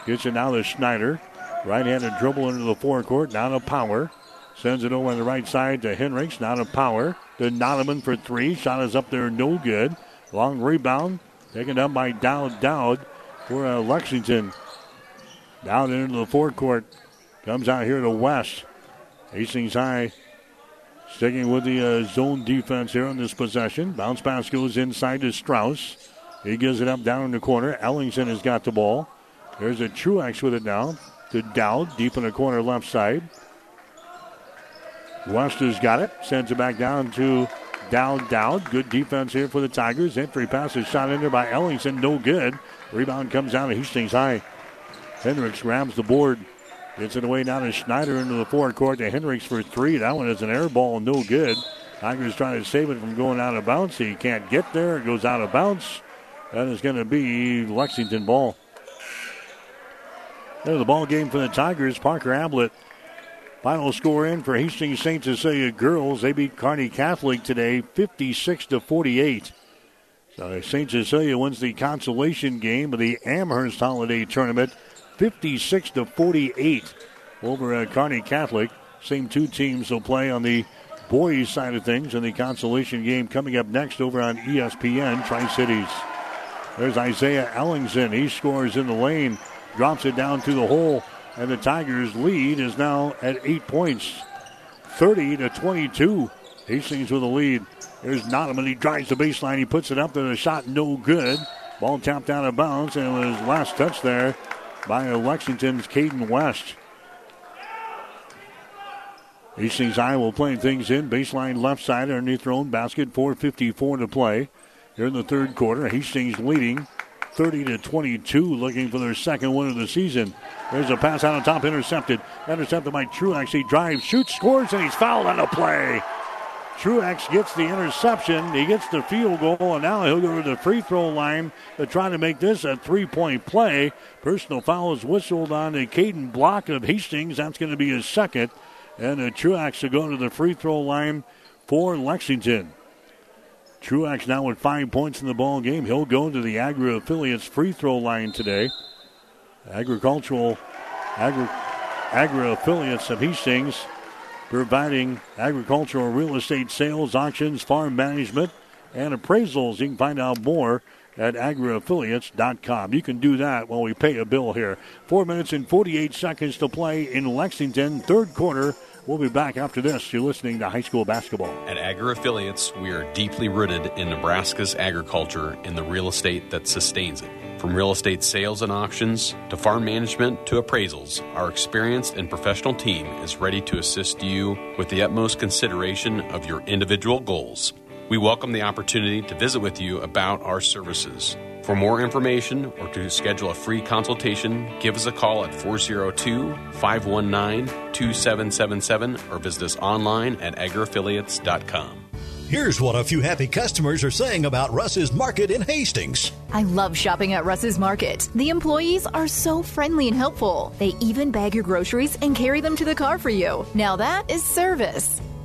gets it now to Schneider. Right-handed dribble into the forecourt. Now to Power. Sends it over on the right side to Henricks. Now to Power. To Nonaman for three. Shot is up there. No good. Long rebound. Taken up by Dowd Dowd for uh, Lexington. Down into the forecourt. Comes out here to West. Hastings High sticking with the uh, zone defense here on this possession. Bounce pass goes inside to Strauss. He gives it up down in the corner. Ellingson has got the ball. There's a Truex with it now to Dowd, deep in the corner left side. West has got it. Sends it back down to Dowd Dowd. Good defense here for the Tigers. Entry pass is shot in there by Ellingson. No good. Rebound comes down to Hastings High. Henricks grabs the board. Gets it away down to Schneider into the forecourt to Henricks for three. That one is an air ball, no good. Tigers trying to save it from going out of bounds. He can't get there. It goes out of bounds. That is going to be Lexington ball. There's the ball game for the Tigers. Parker Ablett. Final score in for Hastings St. Cecilia girls. They beat Kearney Catholic today, 56 to 48. So St. Cecilia wins the consolation game of the Amherst Holiday Tournament, 56 to 48 over uh, Kearney Catholic. Same two teams will play on the boys side of things in the consolation game coming up next over on ESPN Tri Cities. There's Isaiah Ellingson. He scores in the lane, drops it down to the hole, and the Tigers' lead is now at eight points, 30 to 22. Hastings with the lead. There's Nonaman. He drives the baseline. He puts it up there. The shot no good. Ball tapped out of bounds, and it was last touch there by Lexington's Caden West. Hastings will play things in. Baseline left side underneath their own basket. 4.54 to play here in the third quarter. Hastings leading 30 to 22, looking for their second win of the season. There's a pass out on top, intercepted. Intercepted by Truax. He drives, shoots, scores, and he's fouled on the play. Truex gets the interception. He gets the field goal, and now he'll go to the free throw line to try to make this a three point play. Personal foul is whistled on the Caden Block of Hastings. That's going to be his second. And uh, Truex to go to the free throw line for Lexington. Truex now with five points in the ball game. He'll go to the Agri affiliates free throw line today. Agricultural Agri, Agri affiliates of Hastings providing agricultural real estate sales, auctions, farm management, and appraisals. You can find out more at agriaffiliates.com. You can do that while we pay a bill here. Four minutes and 48 seconds to play in Lexington, third quarter. We'll be back after this. You're listening to high school basketball. At Agri Affiliates, we are deeply rooted in Nebraska's agriculture and the real estate that sustains it. From real estate sales and auctions to farm management to appraisals, our experienced and professional team is ready to assist you with the utmost consideration of your individual goals. We welcome the opportunity to visit with you about our services. For more information or to schedule a free consultation, give us a call at 402 519 2777 or visit us online at agriaffiliates.com. Here's what a few happy customers are saying about Russ's Market in Hastings. I love shopping at Russ's Market. The employees are so friendly and helpful. They even bag your groceries and carry them to the car for you. Now that is service.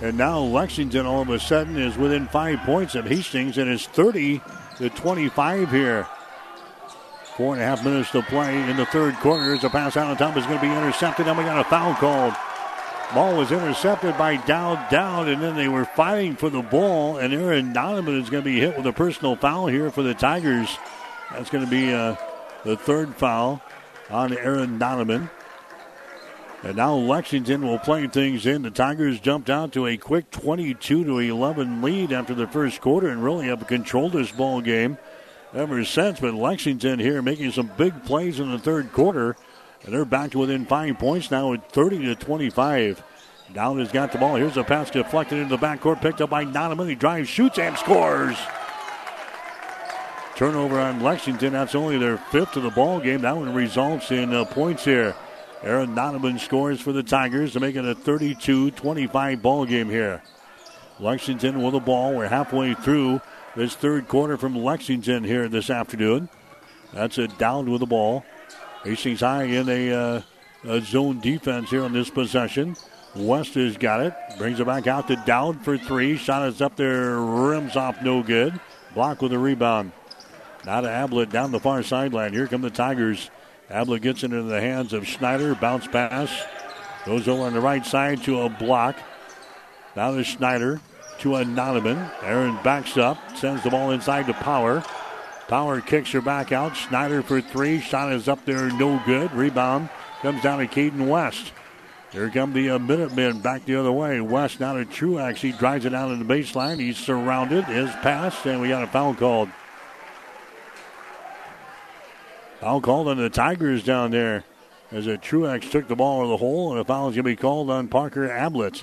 And now Lexington all of a sudden is within five points of Hastings and it's 30 to 25 here. Four and a half minutes to play in the third quarter. There's a pass out on top is going to be intercepted, and we got a foul called. Ball was intercepted by Dowd Dowd, and then they were fighting for the ball. And Aaron Donovan is going to be hit with a personal foul here for the Tigers. That's going to be uh, the third foul on Aaron Donovan. And now Lexington will play things in. The Tigers jumped out to a quick 22 to 11 lead after the first quarter and really have controlled this ball game ever since. But Lexington here making some big plays in the third quarter, and they're back to within five points now at 30 to 25. Dowd has got the ball. Here's a pass deflected into the backcourt, picked up by Donovan. He drives, shoots, and scores. Turnover on Lexington. That's only their fifth of the ball game. That one results in uh, points here. Aaron Donovan scores for the Tigers to make it a 32-25 ball game here. Lexington with the ball. We're halfway through this third quarter from Lexington here this afternoon. That's a Dowd with the ball. Hastings High in a, uh, a zone defense here on this possession. West has got it. Brings it back out to Dowd for three. Shot is up there. Rims off no good. Block with a rebound. Now to Ablett down the far sideline. Here come the Tigers. Ablett gets it into the hands of Schneider. Bounce pass. Goes over on the right side to a block. Now to Schneider to a Donovan. Aaron backs up. Sends the ball inside to Power. Power kicks her back out. Schneider for three. Shot is up there. No good. Rebound comes down to Caden West. Here come the uh, Minutemen back the other way. West now to Truax. He drives it out to the baseline. He's surrounded. His pass, and we got a foul called. Foul called on the Tigers down there as a Truex took the ball in the hole, and a foul is going to be called on Parker Ablett.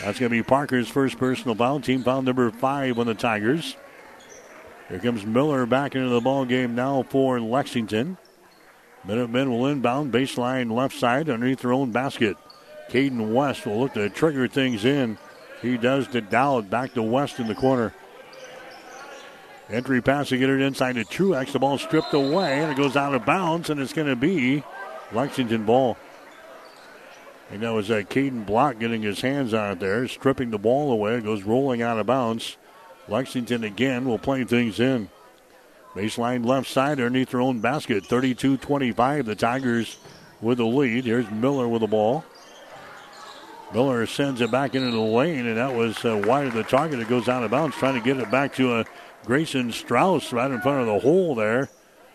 That's going to be Parker's first personal foul. Team foul number five on the Tigers. Here comes Miller back into the ball game now for Lexington. Minutemen will inbound baseline left side underneath their own basket. Caden West will look to trigger things in. He does to Dowd back to West in the corner. Entry pass to get it inside to Truex. The ball stripped away and it goes out of bounds, and it's going to be Lexington ball. And that was uh, Caden Block getting his hands on it there, stripping the ball away. It goes rolling out of bounds. Lexington again will play things in. Baseline left side underneath their own basket. 32 25. The Tigers with the lead. Here's Miller with the ball. Miller sends it back into the lane, and that was uh, wide of the target. It goes out of bounds, trying to get it back to a uh, Grayson Strauss right in front of the hole there.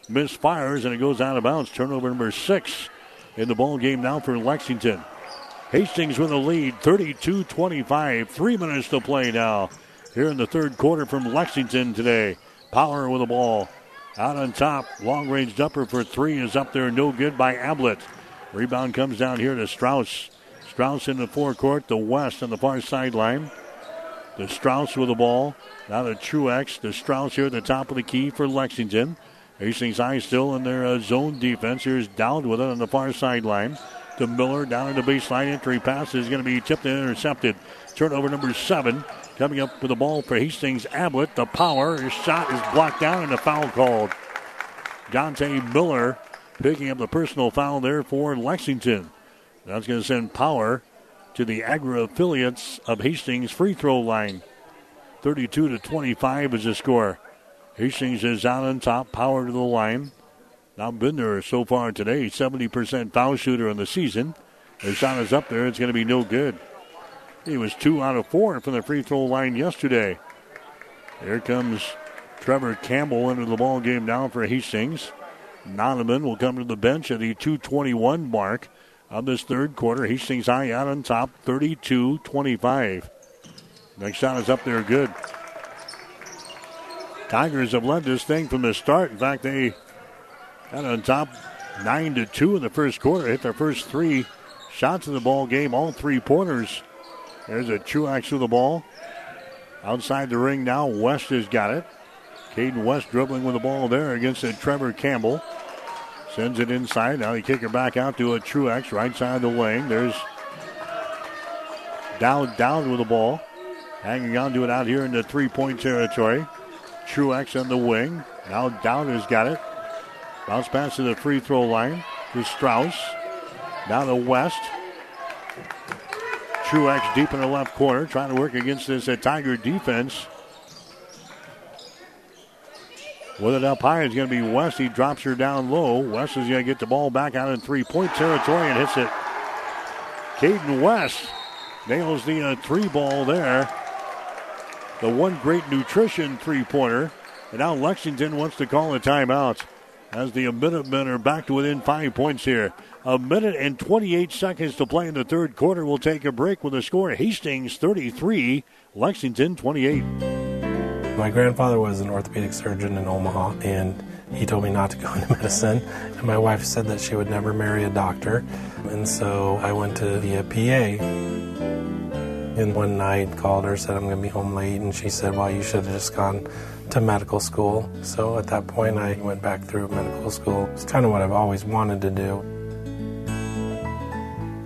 Misfires, and it goes out of bounds. Turnover number six in the ball game now for Lexington. Hastings with a lead, 32 25. Three minutes to play now here in the third quarter from Lexington today. Power with the ball. Out on top, long range jumper for three is up there, no good by Ablett. Rebound comes down here to Strauss. Strauss in the forecourt, the west on the far sideline. The Strauss with the ball. Now to Truex. The Strauss here at the top of the key for Lexington. Hastings High still in their uh, zone defense. Here's Dowd with it on the far sideline. To Miller down in the baseline. Entry pass is going to be tipped and intercepted. Turnover number seven. Coming up with the ball for Hastings Ablett. The power. His shot is blocked down and a foul called. Dante Miller picking up the personal foul there for Lexington. That's going to send power to the Agri affiliates of Hastings free throw line. 32 to 25 is the score. Hastings is out on top, power to the line. Now Binder so far today, 70% foul shooter in the season. His shot is up there, it's going to be no good. He was two out of four from the free throw line yesterday. Here comes Trevor Campbell into the ball game now for Hastings. Nonaman will come to the bench at the 221 mark of this third quarter. Hastings High out on top, 32 25. Next shot is up there, good. Tigers have led this thing from the start. In fact, they got on top 9 to 2 in the first quarter. Hit their first three shots in the ball game, all three pointers. There's a Truax with the ball. Outside the ring now, West has got it. Caden West dribbling with the ball there against a Trevor Campbell. Sends it inside. Now he kick it back out to a Truex right side of the wing. There's Dowd down with the ball. Hanging on to it out here in the three point territory. Truex on the wing. Now Dowd has got it. Bounce pass to the free throw line to Strauss. Now to West. Truex deep in the left corner, trying to work against this uh, Tiger defense. With it up high, it's going to be West. He drops her down low. West is going to get the ball back out in three point territory and hits it. Caden West nails the uh, three ball there. The one great nutrition three pointer. And now Lexington wants to call a timeout as the Minutemen are back to within five points here. A minute and 28 seconds to play in the third quarter. We'll take a break with a score Hastings 33, Lexington 28. My grandfather was an orthopedic surgeon in Omaha, and he told me not to go into medicine. And my wife said that she would never marry a doctor. And so I went to the PA. And one night called her, said I'm going to be home late, and she said, "Well, you should have just gone to medical school." So at that point, I went back through medical school. It's kind of what I've always wanted to do.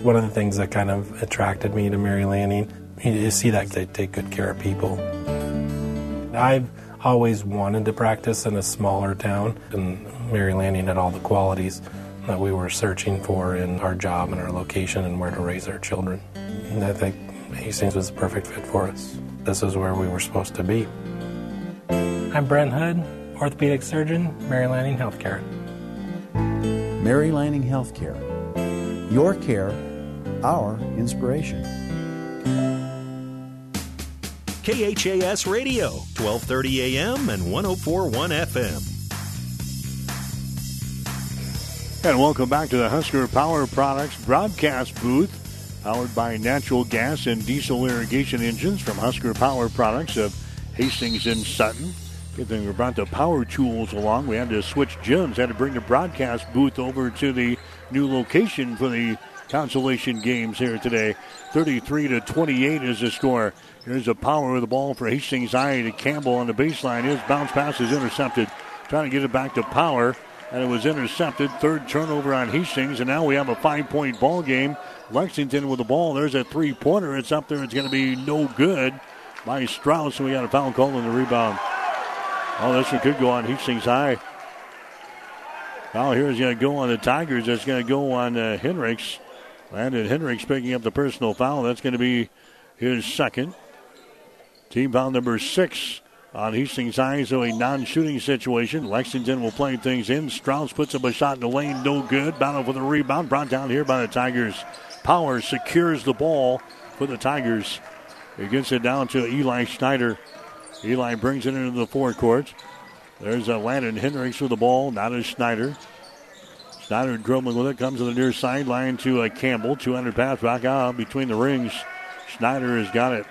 One of the things that kind of attracted me to Mary Lanning is see that they take good care of people. I've always wanted to practice in a smaller town, and Mary Lanning had all the qualities that we were searching for in our job and our location and where to raise our children. And I think Hastings was the perfect fit for us. This is where we were supposed to be. I'm Brent Hood, orthopedic surgeon, Mary Lanning Healthcare. Mary Lanning Healthcare. Your care, our inspiration. KHAS Radio, 1230 AM and 1041 FM. And welcome back to the Husker Power Products broadcast booth, powered by natural gas and diesel irrigation engines from Husker Power Products of Hastings and Sutton. Good thing we brought the power tools along. We had to switch gyms, had to bring the broadcast booth over to the new location for the consolation games here today. 33 to 28 is the score. Here's a power of the ball for Hastings High to Campbell on the baseline. His bounce pass is intercepted. Trying to get it back to power, and it was intercepted. Third turnover on Hastings, and now we have a five-point ball game. Lexington with the ball. There's a three-pointer. It's up there. It's going to be no good by Strauss, and we got a foul call on the rebound. Oh, this one could go on Hastings High. Foul here is going to go on the Tigers. That's going to go on uh, Henricks. Landon picking up the personal foul. That's going to be his second. Team foul number six on Hastings High, so a non-shooting situation. Lexington will play things in. Strauss puts up a shot in the lane, no good. Battle for the rebound, brought down here by the Tigers. Power secures the ball for the Tigers. He gets it down to Eli Schneider. Eli brings it into the forecourt. There's a Landon Henricks with the ball. Not to Schneider. Schneider dribbling with it. Comes to the near sideline to uh, Campbell. 200 pass back out between the rings. Schneider has got it.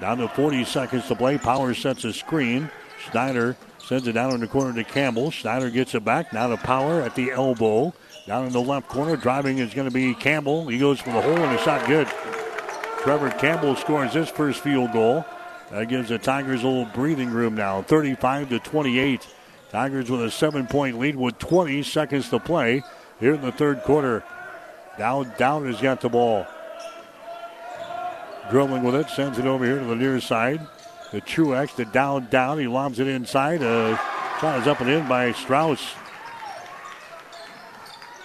Down to 40 seconds to play. Power sets a screen. Schneider sends it down in the corner to Campbell. Schneider gets it back. Now to Power at the elbow. Down in the left corner. Driving is going to be Campbell. He goes for the hole and the shot good. Trevor Campbell scores his first field goal. That gives the Tigers a little breathing room now. 35 to 28. Tigers with a seven point lead with 20 seconds to play here in the third quarter. Down, down has got the ball. Dribbling with it, sends it over here to the near side. The Truex, the down, down. He lobs it inside. Uh, shot is up and in by Strauss.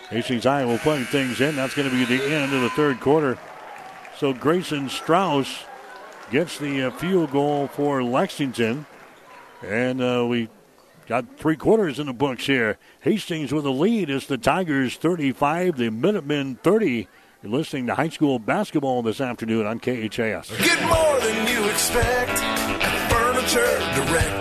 Hastings High will play things in. That's going to be the end of the third quarter. So Grayson Strauss gets the uh, field goal for Lexington. And uh, we got three quarters in the books here. Hastings with a lead. It's the Tigers 35, the Minutemen 30. You're listening to high school basketball this afternoon on KHAS. Get more than you expect Furniture Direct.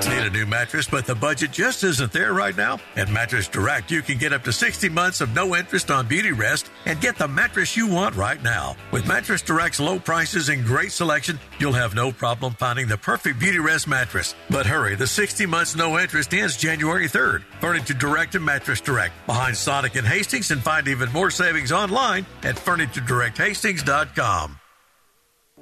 Mattress, but the budget just isn't there right now? At Mattress Direct, you can get up to 60 months of no interest on Beautyrest and get the mattress you want right now. With Mattress Direct's low prices and great selection, you'll have no problem finding the perfect Beautyrest mattress. But hurry, the 60 months no interest ends January 3rd. Furniture Direct and Mattress Direct behind Sonic and Hastings and find even more savings online at FurnitureDirectHastings.com.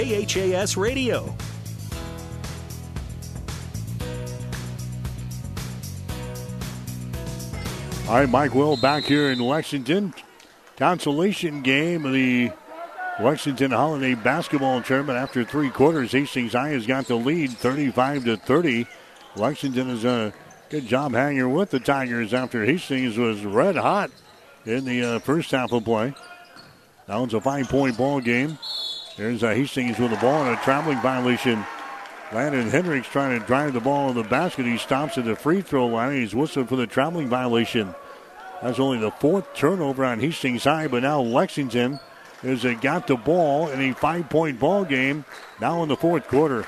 KHAS Radio. All right, Mike Will back here in Lexington. Consolation game of the Lexington Holiday Basketball Tournament. After three quarters, Hastings High has got the lead, 35 to 30. Lexington done a good job hanging with the Tigers after Hastings was red hot in the uh, first half of play. Now it's a five-point ball game. There's uh, Hastings with the ball and a traveling violation. Landon Henricks trying to drive the ball in the basket. He stops at the free throw line. He's whistled for the traveling violation. That's only the fourth turnover on Hastings High, but now Lexington has uh, got the ball in a five-point ball game now in the fourth quarter.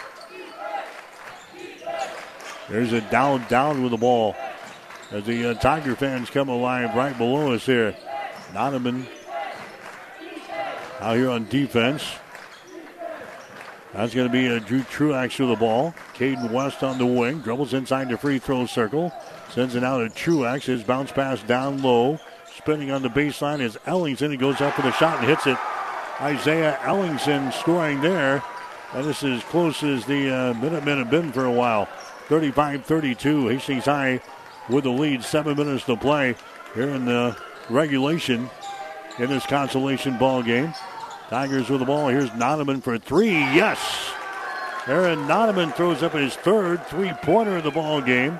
There's a down down with the ball as the uh, Tiger fans come alive right below us here. Nonaman out here on defense. That's going to be a Drew Truax with the ball. Caden West on the wing. Dribbles inside the free throw circle. Sends it out to Truax. His bounce pass down low. Spinning on the baseline is Ellingson. He goes up for the shot and hits it. Isaiah Ellingson scoring there. And this is as close as the uh, Minutemen have been for a while. 35 32. Hastings High with the lead. Seven minutes to play here in the regulation in this consolation ball game. Tigers with the ball. Here's Nonaman for three. Yes. Aaron Nonaman throws up his third three pointer of the ball game.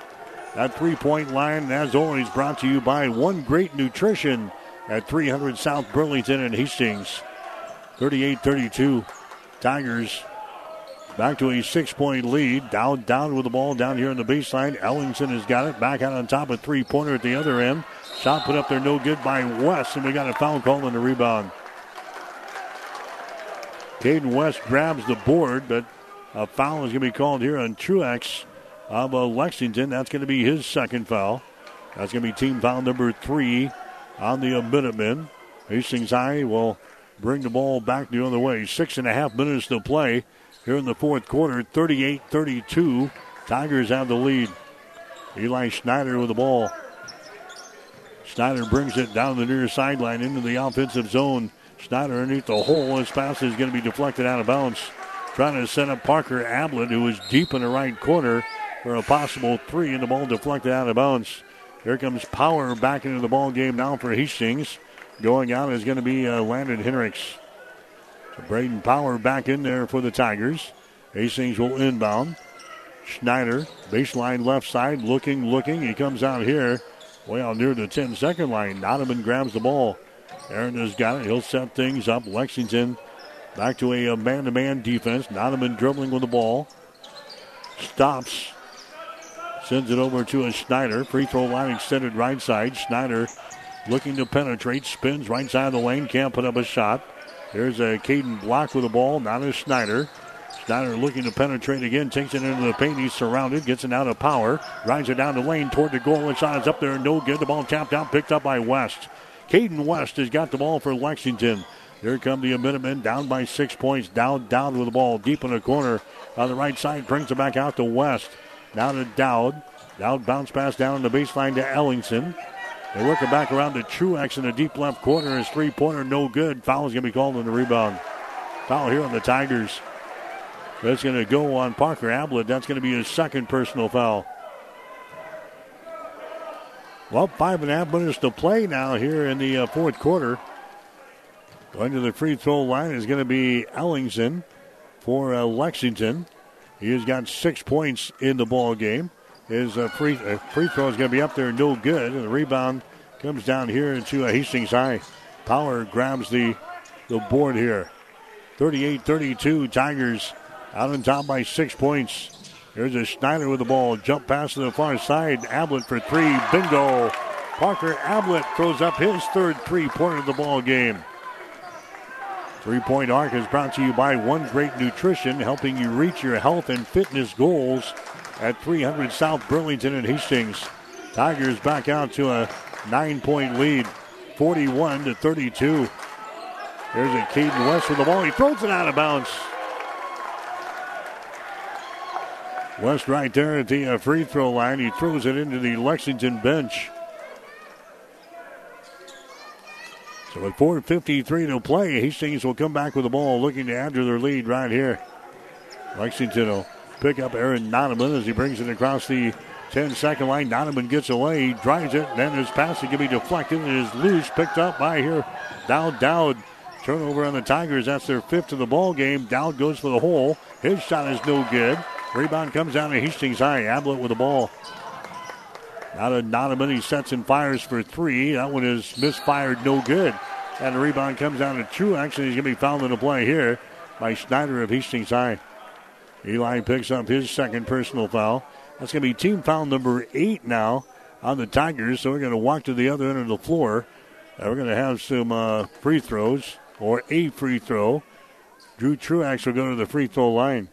That three point line, as always, brought to you by One Great Nutrition at 300 South Burlington and Hastings. 38 32. Tigers back to a six point lead. Down, down with the ball down here in the baseline. Ellingson has got it. Back out on top of three pointer at the other end. Shot put up there, no good by West, and we got a foul call on the rebound. Caden West grabs the board, but a foul is going to be called here on Truex of uh, Lexington. That's going to be his second foul. That's going to be team foul number three on the Minutemen. Hastings High will bring the ball back the other way. Six and a half minutes to play here in the fourth quarter. 38 32. Tigers have the lead. Eli Schneider with the ball. Schneider brings it down the near sideline into the offensive zone. Schneider underneath the hole. His pass is going to be deflected out of bounds. Trying to set up Parker Ablett, who is deep in the right corner for a possible three, and the ball deflected out of bounds. Here comes Power back into the ball game now for Hastings. Going out is going to be uh, Landon Henricks. So Braden Power back in there for the Tigers. Hastings will inbound. Schneider, baseline left side, looking, looking. He comes out here, way out near the 10 second line. Donovan grabs the ball. Aaron has got it. He'll set things up. Lexington back to a man to man defense. Donovan dribbling with the ball. Stops. Sends it over to a Schneider. Free throw line extended right side. Schneider looking to penetrate. Spins right side of the lane. Can't put up a shot. There's a Caden Block with the ball. Not a Schneider. Schneider looking to penetrate again, takes it into the paint. He's surrounded, gets it out of power, drives it down the lane toward the goal. The shot is up there, no good. The ball tapped out, picked up by West. Caden West has got the ball for Lexington. Here come the Minutemen down by six points. Down, down with the ball deep in the corner on the right side. Brings it back out to West. Now to Dowd. Dowd bounce pass down the baseline to Ellingson. They work it back around to Truex in the deep left corner. His three pointer no good. Foul is going to be called on the rebound. Foul here on the Tigers. That's going to go on Parker Ablett. That's going to be his second personal foul. Well, five and a half minutes to play now here in the uh, fourth quarter. Going to the free throw line is going to be Ellingson for uh, Lexington. He has got six points in the ball game. His uh, free uh, free throw is going to be up there, no good. And the rebound comes down here into uh, Hastings High. Power grabs the the board here. 38-32, Tigers out on top by six points. Here's a Schneider with the ball. Jump pass to the far side. Ablett for three. Bingo. Parker Ablett throws up his third three pointer of the ball game. Three point arc is brought to you by One Great Nutrition, helping you reach your health and fitness goals at 300 South Burlington and Hastings. Tigers back out to a nine point lead, 41 to 32. There's a Caden West with the ball. He throws it out of bounds. West right there at the uh, free throw line. He throws it into the Lexington bench. So with 4.53 to play, Hastings will come back with the ball looking to add to their lead right here. Lexington will pick up Aaron Nonaman as he brings it across the 10 second line. Nonaman gets away, he drives it, then his pass is going to be deflected and is loose, picked up by here. Dowd Dowd. Turnover on the Tigers. That's their fifth of the ball game. Dowd goes for the hole. His shot is no good. Rebound comes down to Hastings High. Ablett with the ball. Out of Nonaman, he sets and fires for three. That one is misfired, no good. And the rebound comes down to Truex, and he's going to be fouled in the play here by Schneider of Hastings High. Eli picks up his second personal foul. That's going to be team foul number eight now on the Tigers. So we're going to walk to the other end of the floor. And we're going to have some uh, free throws, or a free throw. Drew Truax will go to the free throw line.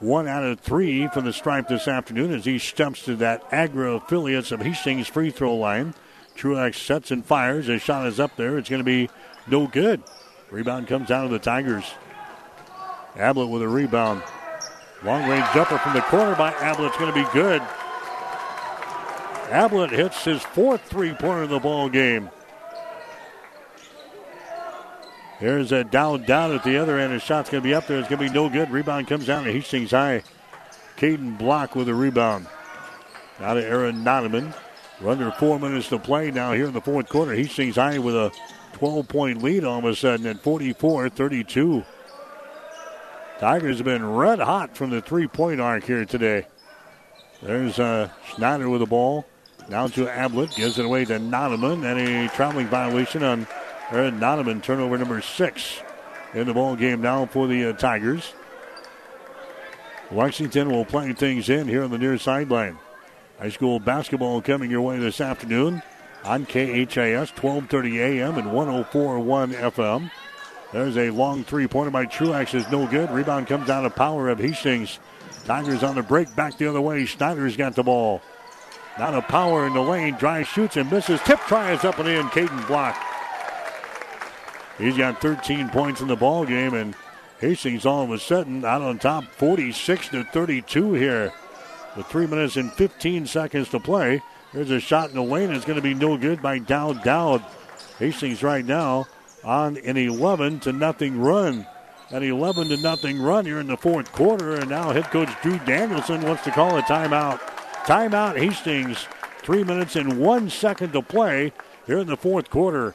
One out of three from the stripe this afternoon as he steps to that Agri affiliates of Hastings free throw line. Truax sets and fires. His shot is up there. It's going to be no good. Rebound comes out of the Tigers. Ablett with a rebound. Long range jumper from the corner by Ablett. It's going to be good. Ablett hits his fourth three pointer of the ball game. There's a down down at the other end. His shot's going to be up there. It's going to be no good. Rebound comes down to Hastings High. Caden Block with a rebound. Out of Aaron Nonaman. We're under four minutes to play now here in the fourth quarter. Hastings High with a 12 point lead all of a sudden at 44 32. Tigers have been red hot from the three point arc here today. There's uh, Schneider with the ball. Down to Ablett. Gives it away to Nonaman. And a traveling violation on Aaron Nonaman. Turnover number six in the ball game now for the uh, Tigers. Lexington will play things in here on the near sideline. High school basketball coming your way this afternoon on KHAS 1230 AM and 1041 FM. There's a long three-pointer by Truax is no good. Rebound comes out of power of Hastings. Tigers on the break, back the other way. Schneider's got the ball. Out of power in the lane. Drive shoots and misses. Tip tries up and in. Caden Block. He's got 13 points in the ball game, and Hastings all of a sudden out on top, 46 to 32 here, with three minutes and 15 seconds to play. There's a shot in the lane. It's going to be no good by Dowd Dowd. Hastings right now on an 11 to nothing run. An 11 to nothing run here in the fourth quarter, and now head coach Drew Danielson wants to call a timeout. Timeout Hastings. Three minutes and one second to play here in the fourth quarter.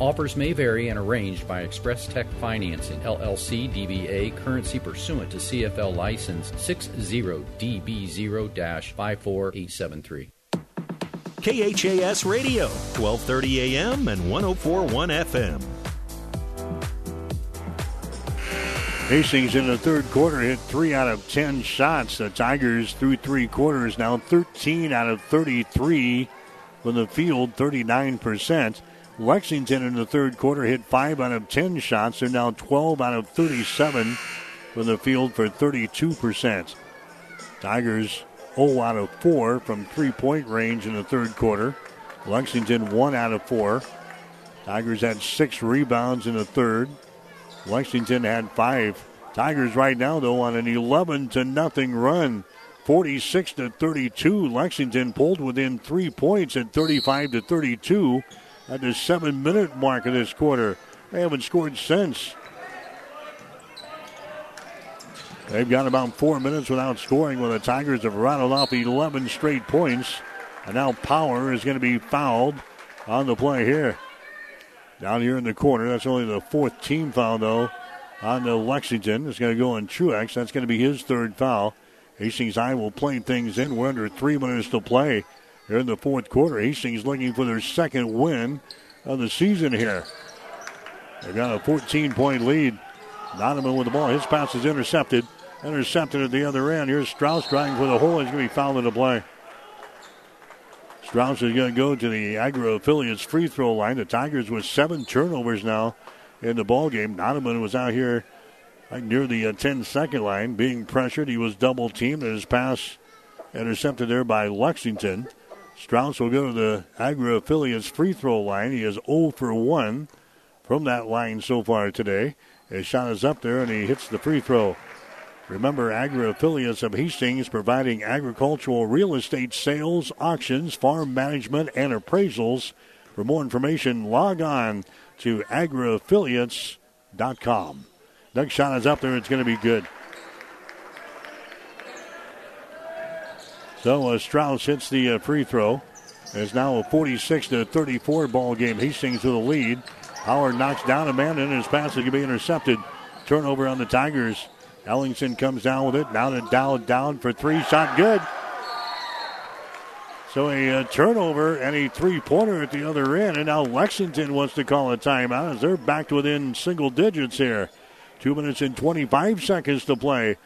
Offers may vary and arranged by Express Tech Financing, LLC, DBA, currency pursuant to CFL license 60DB0 54873. KHAS Radio, 1230 AM and 1041 FM. Hastings in the third quarter hit three out of ten shots. The Tigers through three quarters now 13 out of 33 from the field, 39%. Lexington in the third quarter hit five out of 10 shots. They're now 12 out of 37 from the field for 32%. Tigers 0 out of 4 from three point range in the third quarter. Lexington 1 out of 4. Tigers had six rebounds in the third. Lexington had five. Tigers right now though on an 11 to nothing run. 46 to 32. Lexington pulled within three points at 35 to 32 at the seven minute mark of this quarter. They haven't scored since. They've got about four minutes without scoring when the Tigers have rattled off 11 straight points. And now Power is going to be fouled on the play here. Down here in the corner, that's only the fourth team foul, though, on the Lexington. It's going to go on Truex. That's going to be his third foul. Hastings High will play things in. We're under three minutes to play here in the fourth quarter. Hastings looking for their second win of the season here. They've got a 14 point lead. Donovan with the ball. His pass is intercepted. Intercepted at the other end. Here's Strauss driving for the hole. He's going to be fouled in the play. Strauss is going to go to the Agri affiliates free throw line. The Tigers with seven turnovers now in the ball game. Donovan was out here like near the uh, 10 second line being pressured. He was double teamed and his pass intercepted there by Lexington. Strauss will go to the Agri affiliates free throw line. He is 0 for 1 from that line so far today. His shot is up there and he hits the free throw. Remember, Agri affiliates of Hastings providing agricultural real estate sales, auctions, farm management, and appraisals. For more information, log on to agriaffiliates.com. Next shot is up there. It's going to be good. So uh, Strauss hits the uh, free throw. It's now a 46 to 34 ball game. Hastings with the lead. Howard knocks down a man, and his pass is going to be intercepted. Turnover on the Tigers. Ellingson comes down with it. Now to Dowd down for three. Shot good. So a uh, turnover and a three pointer at the other end. And now Lexington wants to call a timeout as they're back to within single digits here. Two minutes and 25 seconds to play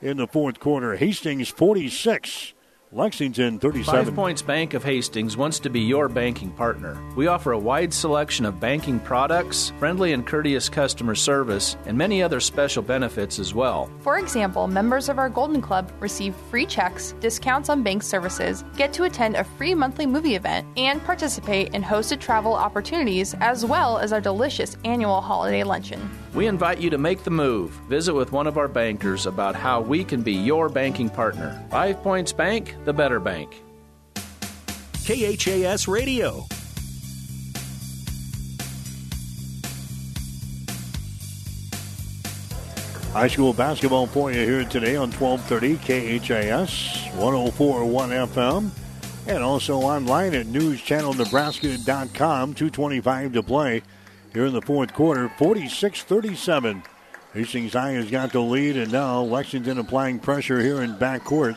in the fourth quarter. Hastings 46, Lexington 37. Five Points Bank of Hastings wants to be your banking partner. We offer a wide selection of banking products, friendly and courteous customer service, and many other special benefits as well. For example, members of our Golden Club receive free checks, discounts on bank services, get to attend a free monthly movie event, and participate in hosted travel opportunities as well as our delicious annual holiday luncheon. We invite you to make the move. Visit with one of our bankers about how we can be your banking partner. Five Points Bank, the better bank. KHAS Radio. High school basketball for you here today on 1230 KHAS 1041 FM and also online at newschannelnebraska.com. 225 to play here in the fourth quarter. 46 37. Hastings High has got the lead, and now Lexington applying pressure here in backcourt.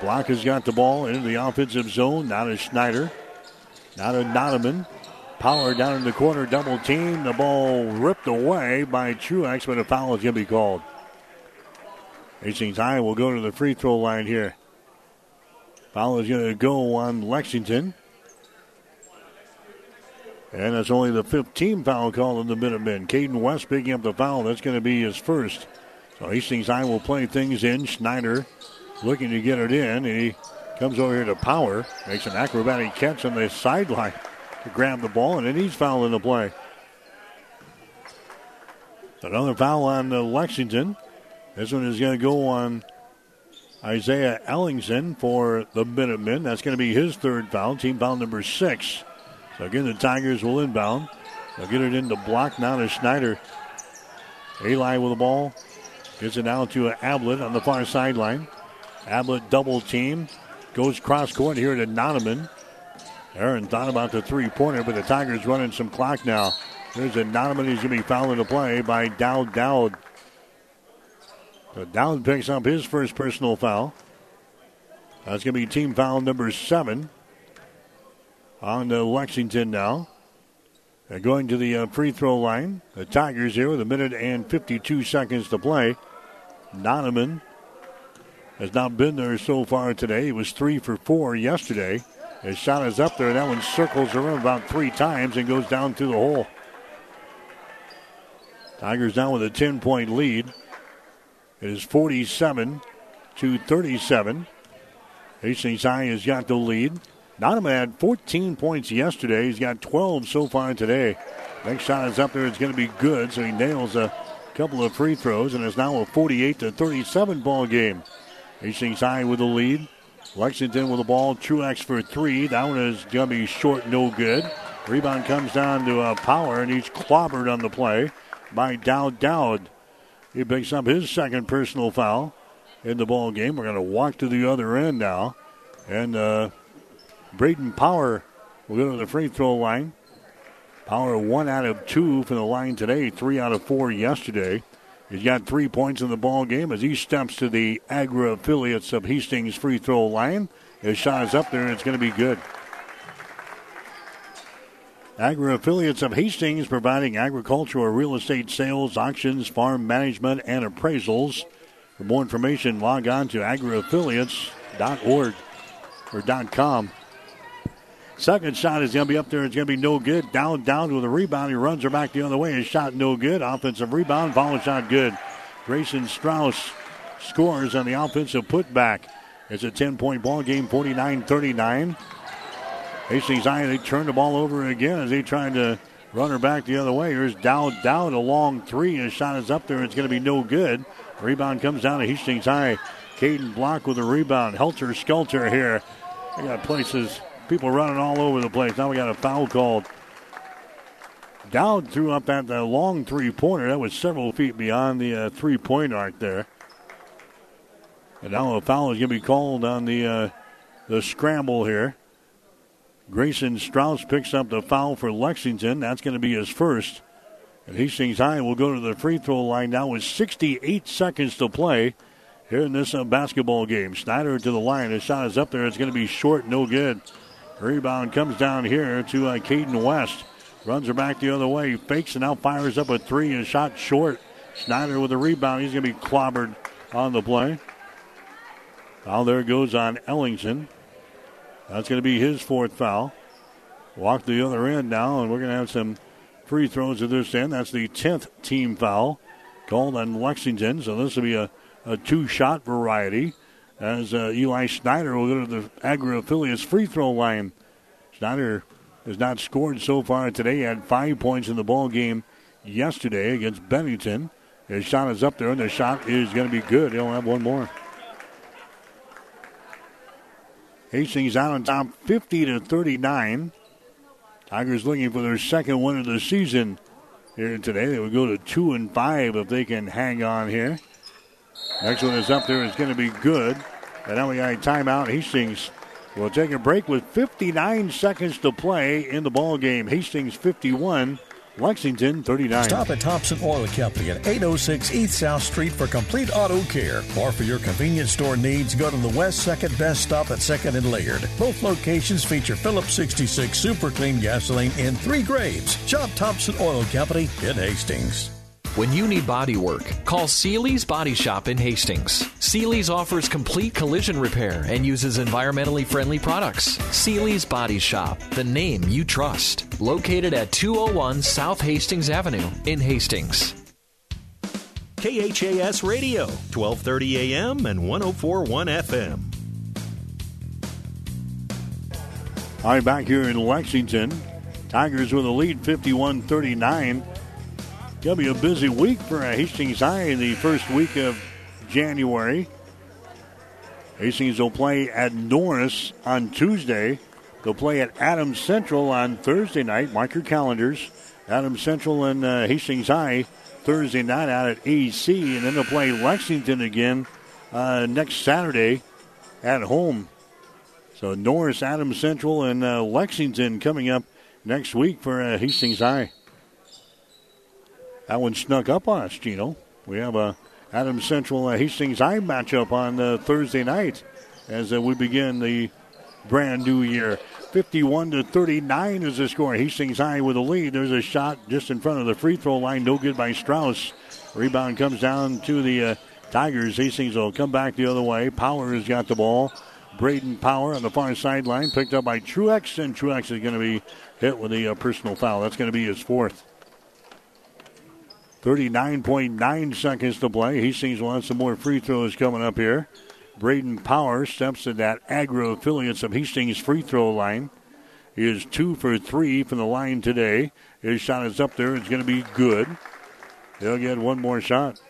Block has got the ball into the offensive zone. Now to Schneider. Now to Nodeman. Power down in the corner, double team. The ball ripped away by Truex, but a foul is going to be called. Hastings High will go to the free throw line here. Foul is going to go on Lexington. And that's only the 15th foul call in the Minutemen. Caden West picking up the foul. That's going to be his first. So Hastings High will play things in. Schneider looking to get it in. He comes over here to Power. Makes an acrobatic catch on the sideline to grab the ball, and then he's fouling the play. Another foul on uh, Lexington. This one is going to go on Isaiah Ellingson for the Minutemen. That's going to be his third foul, team foul number six. Again, the Tigers will inbound. They'll get it into block now to Schneider. Eli with the ball. Gets it now to Ablett on the far sideline. Ablett double team. Goes cross court here to Noneman. Aaron thought about the three pointer, but the Tigers running some clock now. There's a Noneman. He's going to be fouled into play by Dowd Dowd. So Dowd picks up his first personal foul. That's going to be team foul number seven on to Lexington now. They're going to the uh, free throw line. The Tigers here with a minute and 52 seconds to play. Noneman has not been there so far today. He was three for four yesterday. His shot is up there. That one circles around about three times and goes down through the hole. Tigers down with a 10 point lead. It is 47 to 37. Hastings High has got the lead. Nottingham had 14 points yesterday. He's got 12 so far today. Next shot is up there. It's going to be good, so he nails a couple of free throws, and it's now a 48 to 37 ball game. Hastings High with the lead. Lexington with the ball. Truex for three. That one is going to be short, no good. Rebound comes down to uh, Power, and he's clobbered on the play by Dowd Dowd. He picks up his second personal foul in the ball game. We're going to walk to the other end now. And uh, Braden Power will go to the free throw line. Power one out of two for the line today, three out of four yesterday. He's got three points in the ball game as he steps to the Agri affiliates of Hastings free throw line. His shot is up there and it's going to be good. Agri affiliates of Hastings providing agricultural real estate sales, auctions, farm management, and appraisals. For more information, log on to agriaffiliates.org or .com. Second shot is going to be up there. It's going to be no good. Down, down with a rebound. He runs her back the other way. His shot no good. Offensive rebound. Follow shot good. Grayson Strauss scores on the offensive putback. It's a 10 point ball game, 49 39. Hastings High, they turn the ball over again as they trying to run her back the other way. Here's Dowd Dowd, a long three. His shot is up there. It's going to be no good. Rebound comes down to Hastings High. Caden Block with a rebound. Helter Skelter here. They got places, people running all over the place. Now we got a foul called. Dowd threw up that uh, long three pointer. That was several feet beyond the uh, three point arc there. And now a foul is going to be called on the uh, the scramble here. Grayson Strauss picks up the foul for Lexington. That's going to be his first. And Hastings High will go to the free throw line now with 68 seconds to play here in this uh, basketball game. Schneider to the line. His shot is up there. It's going to be short, no good. Rebound comes down here to uh, Caden West. Runs her back the other way. Fakes and now fires up a three and shot short. Schneider with a rebound. He's going to be clobbered on the play. Foul there goes on Ellingson. That's going to be his fourth foul. Walk to the other end now, and we're going to have some free throws at this end. That's the 10th team foul called on Lexington. So this will be a, a two shot variety as uh, Eli Schneider will go to the Agri affiliates free throw line. Schneider has not scored so far today. He had five points in the ball game yesterday against Bennington. His shot is up there, and the shot is going to be good. He'll have one more. Hastings out on top 50 to 39. Tigers looking for their second win of the season here today. They would go to 2 and 5 if they can hang on here. Next one is up there is going to be good. And now we got a timeout. Hastings will take a break with 59 seconds to play in the ball game. Hastings 51, Lexington 39. Stop at Thompson Oil Company at 806 East South Street for complete auto care. Or for your convenience store needs, go to the West 2nd Best Stop at 2nd and Laird. Both locations feature Phillips 66 Super Clean gasoline in three grades. Shop Thompson Oil Company in Hastings. When you need body work, call Seely's Body Shop in Hastings. Seely's offers complete collision repair and uses environmentally friendly products. Seely's Body Shop, the name you trust. Located at 201 South Hastings Avenue in Hastings. KHAS Radio, 1230 AM and 1041 FM. All right, back here in Lexington. Tigers with a lead 51 39. To be a busy week for Hastings High in the first week of January. Hastings will play at Norris on Tuesday. They'll play at Adams Central on Thursday night. Mark your calendars. Adams Central and uh, Hastings High Thursday night out at AC. And then they'll play Lexington again uh, next Saturday at home. So Norris, Adams Central, and uh, Lexington coming up next week for uh, Hastings High. That one snuck up on us, Gino. We have a Adams Central uh, Hastings High matchup on uh, Thursday night as uh, we begin the brand new year. 51 to 39 is the score. Hastings High with a lead. There's a shot just in front of the free throw line. No good by Strauss. Rebound comes down to the uh, Tigers. Hastings will come back the other way. Power has got the ball. Braden Power on the far sideline, picked up by Truex, and Truex is going to be hit with a uh, personal foul. That's going to be his fourth. 39.9 seconds to play. Hastings will have some more free throws coming up here. Braden Power steps to that Agri affiliates of Hastings free throw line. He is two for three from the line today. His shot is up there. It's going to be good. He'll get one more shot.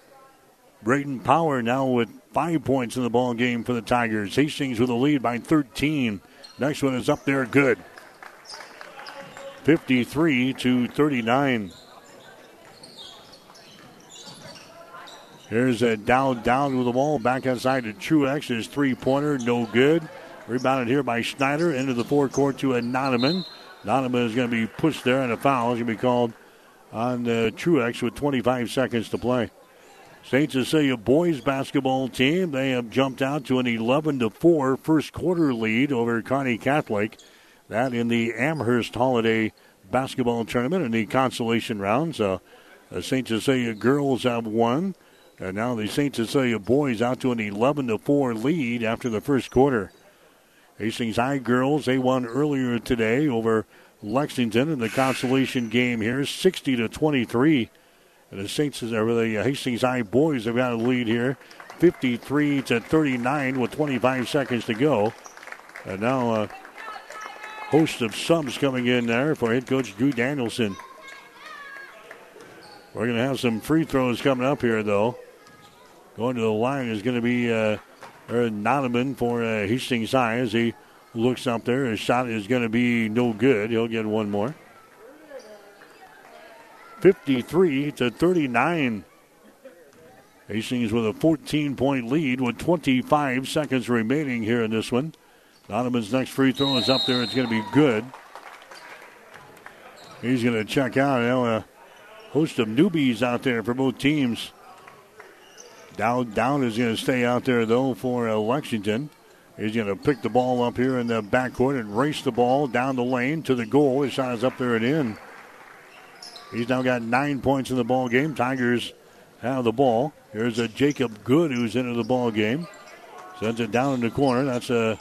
Braden Power now with five points in the ball game for the Tigers. Hastings with a lead by 13. Next one is up there, good. 53 to 39. Here's a down, down with the ball. Back outside to Truex. His three pointer, no good. Rebounded here by Schneider into the forecourt to a Nonaman. Nonaman is going to be pushed there, and a foul is going to be called on uh, Truex with 25 seconds to play. St. Cecilia boys basketball team, they have jumped out to an 11 to 4 first quarter lead over Kearney Catholic. That in the Amherst Holiday basketball tournament in the consolation round. So the St. Cecilia girls have won. And now the St. Cecilia boys out to an 11 to 4 lead after the first quarter. Hastings High girls, they won earlier today over Lexington in the consolation game here, 60 to 23. And the St. Cecilia, the Hastings High boys have got a lead here, 53 to 39 with 25 seconds to go. And now a host of subs coming in there for head coach Drew Danielson. We're going to have some free throws coming up here, though. Going to the line is going to be uh, Nonaman for uh, Hastings High as he looks up there. His shot is going to be no good. He'll get one more. 53 to 39. Hastings with a 14 point lead with 25 seconds remaining here in this one. Donovan's next free throw is up there. It's going to be good. He's going to check out. Now, a host of newbies out there for both teams. Dowd, Dowd is going to stay out there, though, for uh, Lexington. He's going to pick the ball up here in the backcourt and race the ball down the lane to the goal. His shot is up there and in. He's now got nine points in the ball game. Tigers have the ball. Here's a Jacob Good who's into the ball game. Sends it down in the corner. That's a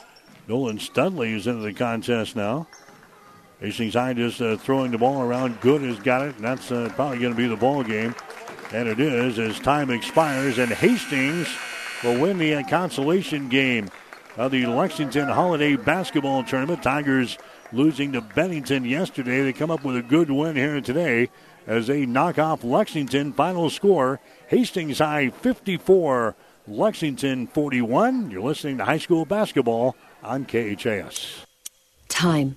Nolan Studley who's into the contest now. Hastings High just uh, throwing the ball around. Good has got it, and that's uh, probably going to be the ball game. And it is as time expires, and Hastings will win the uh, consolation game of the Lexington Holiday Basketball Tournament. Tigers losing to Bennington yesterday. They come up with a good win here today as they knock off Lexington. Final score Hastings High 54, Lexington 41. You're listening to high school basketball on KHAS. Time.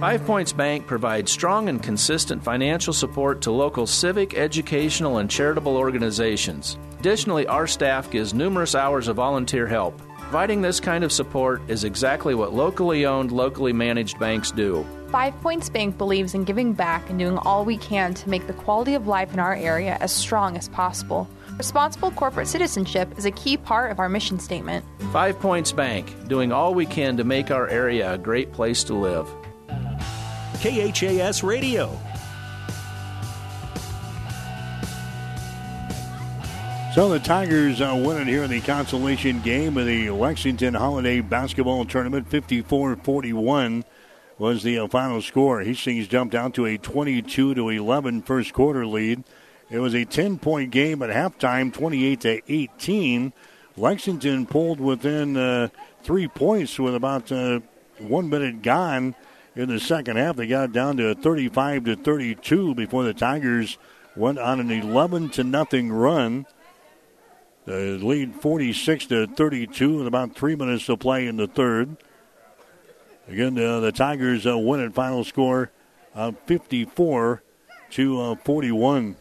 Five Points Bank provides strong and consistent financial support to local civic, educational, and charitable organizations. Additionally, our staff gives numerous hours of volunteer help. Providing this kind of support is exactly what locally owned, locally managed banks do. Five Points Bank believes in giving back and doing all we can to make the quality of life in our area as strong as possible. Responsible corporate citizenship is a key part of our mission statement. Five Points Bank, doing all we can to make our area a great place to live. KHAS Radio. So the Tigers uh, winning here in the consolation game of the Lexington Holiday Basketball Tournament. 54-41 was the uh, final score. Hastings jumped out to a 22 to 11 first quarter lead. It was a 10-point game at halftime, 28 to 18. Lexington pulled within uh, three points with about uh, one minute gone in the second half. They got down to 35 to 32 before the Tigers went on an 11 to nothing run. The lead 46 to 32 with about three minutes to play in the third. Again, uh, the Tigers uh, win at final score of 54 to uh, 41.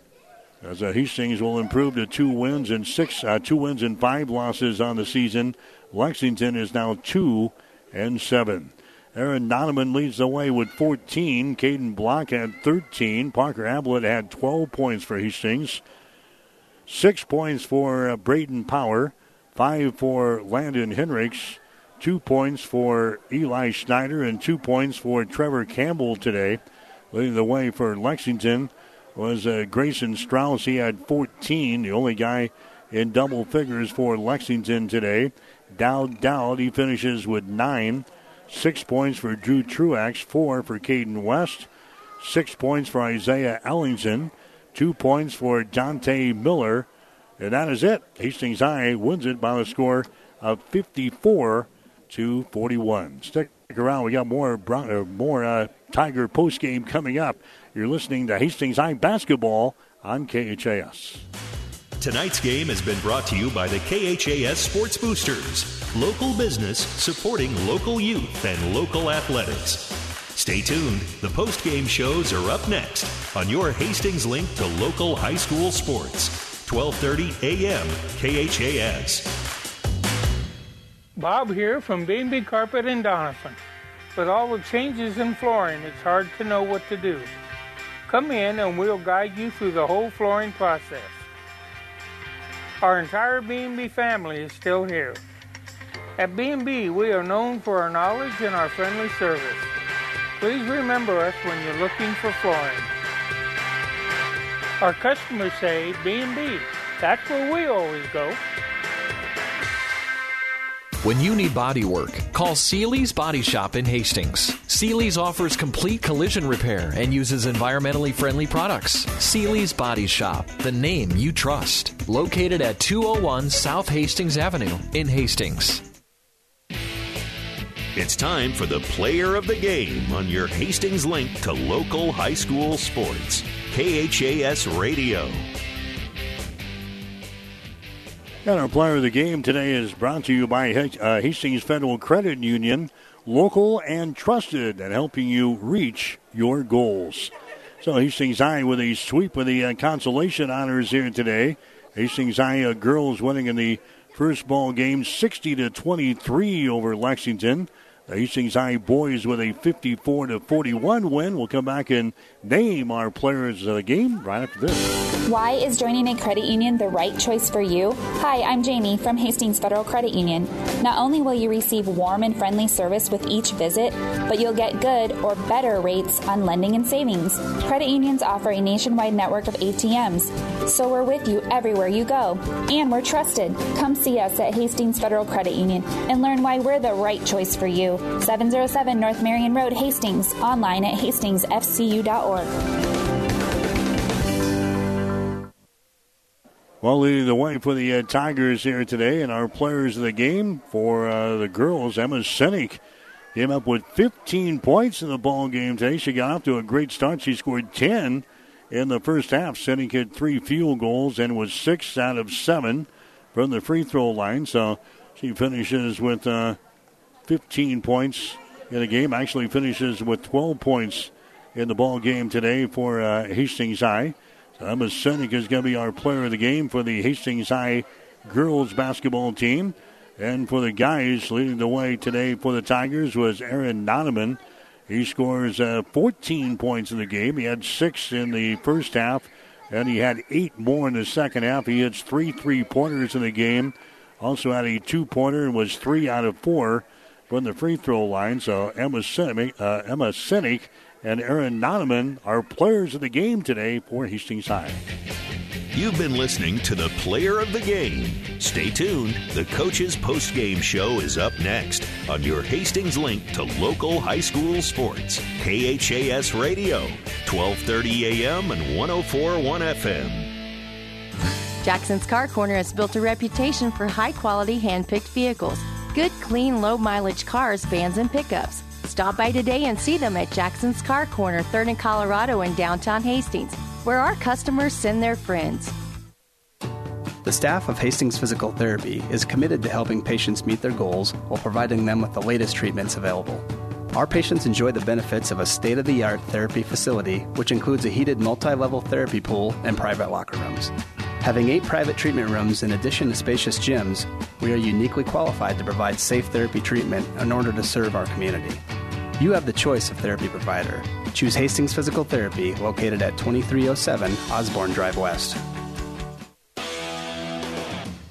As uh, Hastings will improve to two wins and six, uh, two wins and five losses on the season. Lexington is now two and seven. Aaron Donovan leads the way with 14. Caden Block had 13. Parker Ablett had 12 points for Hastings. Six points for uh, Braden Power. Five for Landon Henricks. Two points for Eli Schneider and two points for Trevor Campbell today. Leading the way for Lexington was uh, Grayson Strauss. He had 14, the only guy in double figures for Lexington today. Dowd Dowd, he finishes with nine. Six points for Drew Truax, four for Caden West, six points for Isaiah Ellingson, two points for Dante Miller, and that is it. Hastings High wins it by a score of 54 to 41. Stick around. We got more uh, more uh, Tiger post game coming up. You're listening to Hastings High basketball on KHAS. Tonight's game has been brought to you by the KHAS Sports Boosters, local business supporting local youth and local athletics. Stay tuned. The post-game shows are up next on your Hastings link to local high school sports. 12:30 a.m. KHAS. Bob here from B&B Carpet and Doniphan. With all the changes in flooring, it's hard to know what to do. Come in and we'll guide you through the whole flooring process. Our entire B&B family is still here. At B&B, we are known for our knowledge and our friendly service. Please remember us when you're looking for flooring. Our customers say B&B. That's where we always go. When you need body work, call Seely's Body Shop in Hastings. Seely's offers complete collision repair and uses environmentally friendly products. Seely's Body Shop, the name you trust. Located at 201 South Hastings Avenue in Hastings. It's time for the player of the game on your Hastings link to local high school sports. KHAS Radio. And our player of the game today is brought to you by uh, Hastings Federal Credit Union, local and trusted, and helping you reach your goals. So Hastings High with a sweep of the uh, consolation honors here today. Hastings High uh, girls winning in the first ball game, 60 to 23 over Lexington. Hastings High boys with a 54 to 41 win. We'll come back and name our players of the game right after this. Why is joining a credit union the right choice for you? Hi, I'm Jamie from Hastings Federal Credit Union. Not only will you receive warm and friendly service with each visit, but you'll get good or better rates on lending and savings. Credit unions offer a nationwide network of ATMs, so we're with you everywhere you go. And we're trusted. Come see us at Hastings Federal Credit Union and learn why we're the right choice for you. 707 North Marion Road, Hastings, online at hastingsfcu.org. Well, leading the way for the uh, Tigers here today, and our players of the game for uh, the girls, Emma Sinek came up with 15 points in the ball game today. She got off to a great start. She scored 10 in the first half. Sinek hit three field goals and was six out of seven from the free throw line. So she finishes with uh, 15 points in the game. Actually, finishes with 12 points in the ball game today for uh, Hastings High. Emma Sinek is going to be our player of the game for the Hastings High girls basketball team. And for the guys leading the way today for the Tigers was Aaron Noneman. He scores uh, 14 points in the game. He had six in the first half, and he had eight more in the second half. He hits three three pointers in the game. Also had a two pointer and was three out of four from the free throw line. So Emma Sinek, uh, Emma Sinek and Aaron Noneman are players of the game today for Hastings High. You've been listening to the Player of the Game. Stay tuned. The Coach's Post Game Show is up next on your Hastings link to local high school sports. KHAS Radio, 1230 AM and 1041 FM. Jackson's Car Corner has built a reputation for high quality hand picked vehicles, good, clean, low mileage cars, vans, and pickups. Stop by today and see them at Jackson's Car Corner, 3rd and Colorado in downtown Hastings, where our customers send their friends. The staff of Hastings Physical Therapy is committed to helping patients meet their goals while providing them with the latest treatments available. Our patients enjoy the benefits of a state of the art therapy facility, which includes a heated multi level therapy pool and private locker rooms. Having eight private treatment rooms in addition to spacious gyms, we are uniquely qualified to provide safe therapy treatment in order to serve our community. You have the choice of therapy provider. Choose Hastings Physical Therapy, located at 2307 Osborne Drive West.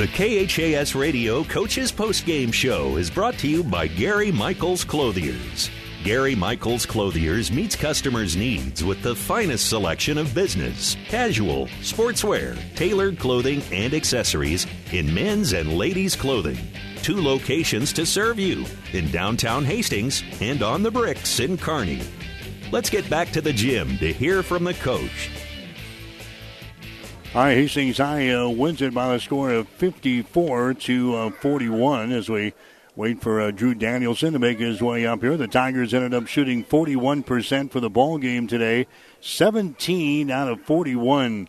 The KHAS Radio Coaches Post Game Show is brought to you by Gary Michaels Clothiers. Gary Michaels Clothiers meets customers' needs with the finest selection of business, casual, sportswear, tailored clothing, and accessories in men's and ladies' clothing. Two locations to serve you in downtown Hastings and on the bricks in Kearney. Let's get back to the gym to hear from the coach. All right, Hastings High uh, wins it by the score of 54 to uh, 41 as we Wait for uh, Drew Danielson to make his way up here. The Tigers ended up shooting 41% for the ball game today, 17 out of 41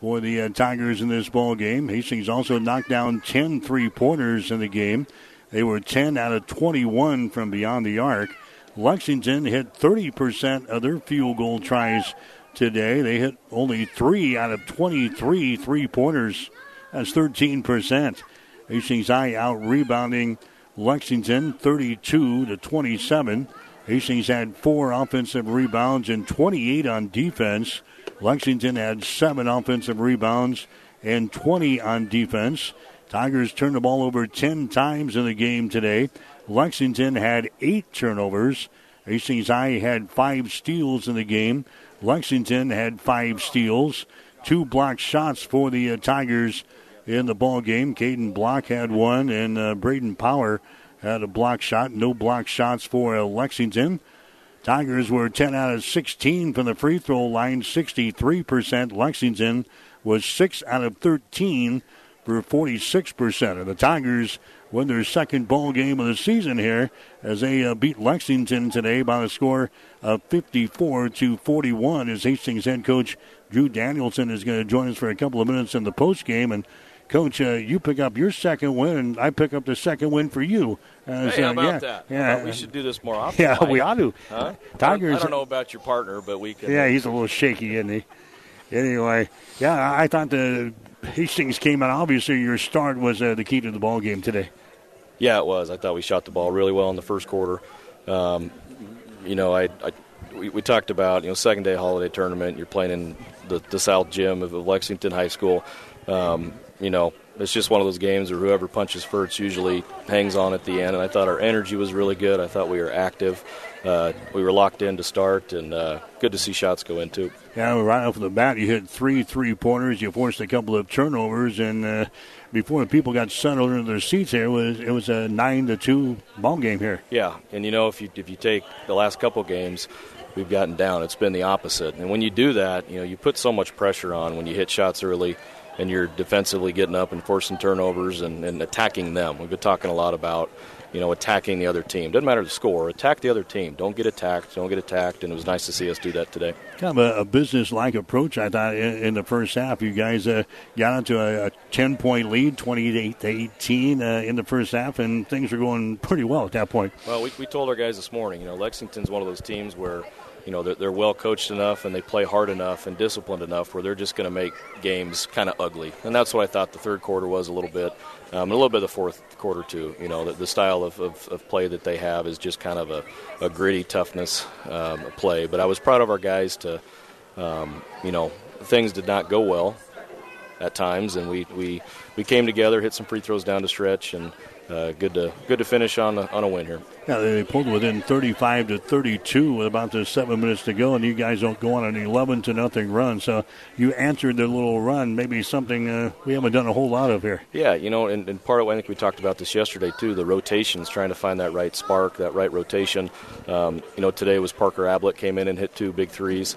for the uh, Tigers in this ball game. Hastings also knocked down 10 three-pointers in the game. They were 10 out of 21 from beyond the arc. Lexington hit 30% of their field goal tries today. They hit only 3 out of 23 three-pointers. That's 13%. Hastings High out rebounding Lexington 32 to 27. Hastings had four offensive rebounds and 28 on defense. Lexington had seven offensive rebounds and 20 on defense. Tigers turned the ball over 10 times in the game today. Lexington had eight turnovers. Hastings High had five steals in the game. Lexington had five steals. Two block shots for the uh, Tigers in the ball game. Caden Block had one, and uh, Braden Power had a block shot. No block shots for uh, Lexington. Tigers were 10 out of 16 from the free throw line, 63%. Lexington was 6 out of 13 for 46%. And the Tigers win their second ball game of the season here as they uh, beat Lexington today by the score of 54 to 41. As Hastings head coach Drew Danielson is going to join us for a couple of minutes in the post game and. Coach, uh, you pick up your second win, and I pick up the second win for you. Uh, hey, how about yeah, that? Yeah, we should do this more often. Yeah, we ought to. Huh? Tigers. I don't know about your partner, but we can. Yeah, he's a little shaky, isn't he? Anyway, yeah, I thought the Hastings came out. Obviously, your start was uh, the key to the ball game today. Yeah, it was. I thought we shot the ball really well in the first quarter. Um, you know, I, I we, we, talked about you know second day holiday tournament. You're playing in the, the South Gym of Lexington High School. Um, you know, it's just one of those games where whoever punches first usually hangs on at the end. And I thought our energy was really good. I thought we were active. Uh, we were locked in to start, and uh, good to see shots go in too. Yeah, right off the bat, you hit three three pointers. You forced a couple of turnovers, and uh, before people got settled into their seats, here was it was a nine to two ball game here. Yeah, and you know if you if you take the last couple games, we've gotten down. It's been the opposite, and when you do that, you know you put so much pressure on when you hit shots early and you're defensively getting up and forcing turnovers and, and, attacking them. We've been talking a lot about, you know, attacking the other team. Doesn't matter the score. Attack the other team. Don't get attacked. Don't get attacked. And it was nice to see us do that today. Kind of a, a business-like approach, I thought, in, in, the first half. You guys uh, got into a, a 10-point lead, 28 to 18 uh, in the first half, and things were going pretty well at that point. Well, we, we told our guys this morning, you know, Lexington's one of those teams where – you know they're, they're well coached enough and they play hard enough and disciplined enough where they're just going to make games kind of ugly and that's what i thought the third quarter was a little bit um, a little bit of the fourth quarter too. You know the, the style of, of, of, play that they have is just kind of a, a gritty toughness um, play. But i was proud of our guys to um, you know things did not go well at times and we, we, we came together hit some free throws down to stretch and uh, good to good to finish on a, on a win here. Yeah, they pulled within 35 to 32 with about the seven minutes to go, and you guys don't go on an 11 to nothing run. So you answered their little run, maybe something uh, we haven't done a whole lot of here. Yeah, you know, and, and part of I think we talked about this yesterday too. The rotations, trying to find that right spark, that right rotation. Um, you know, today was Parker Ablett came in and hit two big threes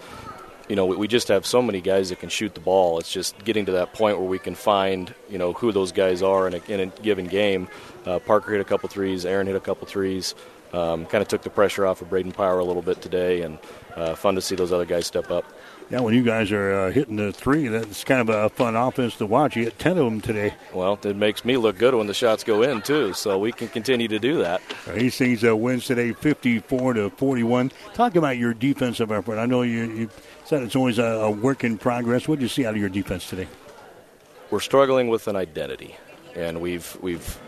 you know, we just have so many guys that can shoot the ball. It's just getting to that point where we can find, you know, who those guys are in a, in a given game. Uh, Parker hit a couple threes. Aaron hit a couple threes. Um, kind of took the pressure off of Braden Power a little bit today, and uh, fun to see those other guys step up. Yeah, when you guys are uh, hitting the three, that's kind of a fun offense to watch. You hit 10 of them today. Well, it makes me look good when the shots go in, too, so we can continue to do that. He Hastings uh, wins today 54 to 41. Talk about your defensive effort. I know you, you said it's always a, a work in progress. What did you see out of your defense today? We're struggling with an identity, and we've we've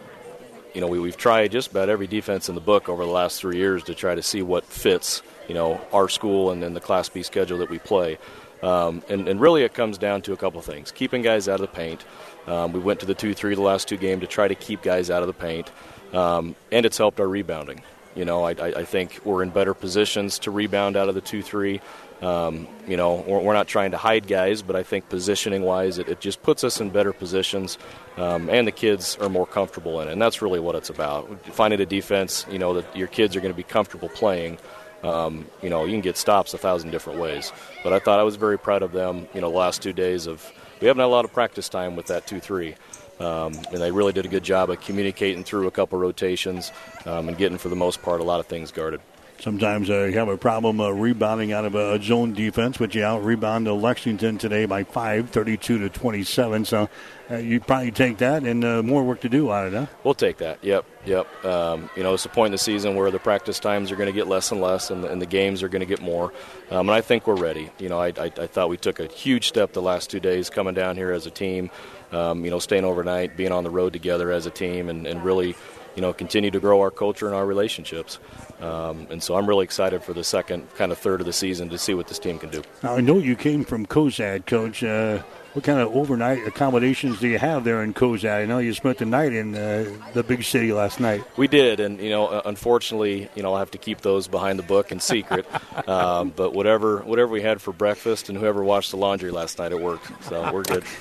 you know, we, we've tried just about every defense in the book over the last three years to try to see what fits, you know, our school and then the Class B schedule that we play. Um, and, and, really, it comes down to a couple things: keeping guys out of the paint. Um, we went to the two-three the last two games to try to keep guys out of the paint, um, and it's helped our rebounding. You know, I, I, think we're in better positions to rebound out of the two-three. Um, you know, we're, not trying to hide guys, but I think positioning wise, it, it just puts us in better positions, um, and the kids are more comfortable in it. And that's really what it's about. Finding a defense, you know, that your kids are going to be comfortable playing. Um, you know, you can get stops a thousand different ways. But I thought I was very proud of them, you know, the last two days of. We haven't had a lot of practice time with that 2 3. Um, and they really did a good job of communicating through a couple rotations um, and getting, for the most part, a lot of things guarded. Sometimes uh, you have a problem uh, rebounding out of a zone defense, but you out rebound to Lexington today by five, 32 to 27. So uh, you probably take that and uh, more work to do on it, huh? We'll take that. Yep, yep. Um, you know, it's a point in the season where the practice times are going to get less and less, and the, and the games are going to get more. Um, and I think we're ready. You know, I, I, I, thought we took a huge step the last two days coming down here as a team. Um, you know, staying overnight, being on the road together as a team, and, and really you know, continue to grow our culture and our relationships. Um, and so I'm really excited for the second kind of third of the season to see what this team can do. Now, I know you came from Cozad, Coach. Uh, what kind of overnight accommodations do you have there in Cozad? I know you spent the night in uh, the big city last night. We did, and you know, unfortunately, you know, I'll have to keep those behind the book in secret. um, but whatever, whatever we had for breakfast, and whoever washed the laundry last night, it worked. So we're good.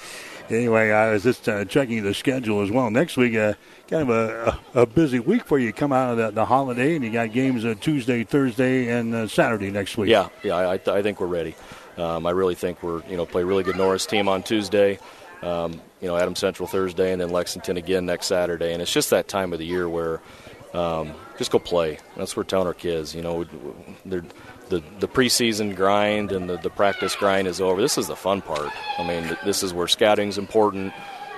anyway, I was just uh, checking the schedule as well. Next week, uh, kind of a, a, busy week for you. Come out of the, the holiday, and you got games uh, Tuesday, Thursday, and uh, Saturday next week. Yeah, yeah, I, I think we're ready. Um, I really think we're you know play really good Norris team on Tuesday. Um, you know, Adams Central Thursday, and then Lexington again next Saturday. And it's just that time of the year where um, just go play. That's what we're telling our kids. You know, the the preseason grind and the, the practice grind is over. This is the fun part. I mean, this is where scouting's important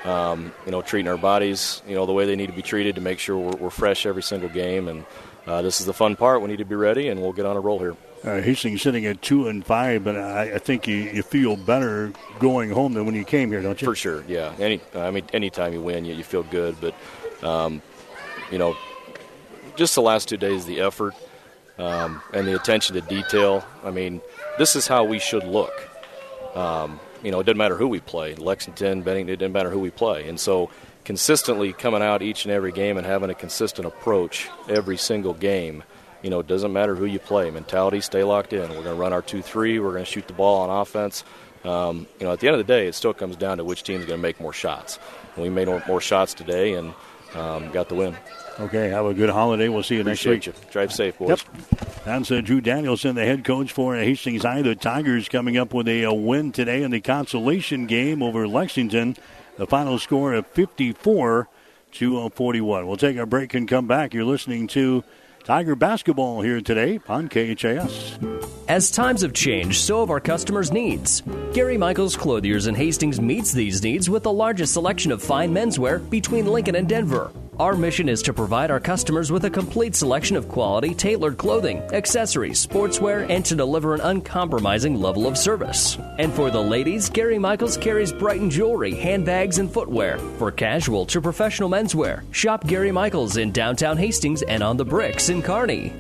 um, you know, treating our bodies, you know, the way they need to be treated to make sure we're, we're fresh every single game. And uh, this is the fun part. We need to be ready, and we'll get on a roll here. Uh, Hastings sitting at two and five, but I, I think you, you, feel better going home than when you came here, don't you? For sure, yeah. Any, I mean, anytime you win, you, you feel good. But, um, you know, just the last two days, the effort um, and the attention to detail. I mean, this is how we should look. Um, you know, it doesn't matter who we play. Lexington, Bennington, it doesn't matter who we play. And so consistently coming out each and every game and having a consistent approach every single game, you know, it doesn't matter who you play. Mentality, stay locked in. We're going to run our 2 3. We're going to shoot the ball on offense. Um, you know, at the end of the day, it still comes down to which team is going to make more shots. We made more shots today and um, got the win. Okay, have a good holiday. We'll see you Appreciate next week. You. Drive safe, boys. Yep. That's uh, Drew Danielson, the head coach for Hastings High. The Tigers coming up with a, a, win today in the consolation game over Lexington. The final score of 54 to 41. We'll take a break and come back. You're listening to Tiger basketball here today on KHAS. As times have changed, so have our customers' needs. Gary Michaels Clothiers in Hastings meets these needs with the largest selection of fine menswear between Lincoln and Denver. Our mission is to provide our customers with a complete selection of quality, tailored clothing, accessories, sportswear, and to deliver an uncompromising level of service. And for the ladies, Gary Michaels carries Brighton jewelry, handbags, and footwear. For casual to professional menswear, shop Gary Michaels in downtown Hastings and on the bricks in Kearney.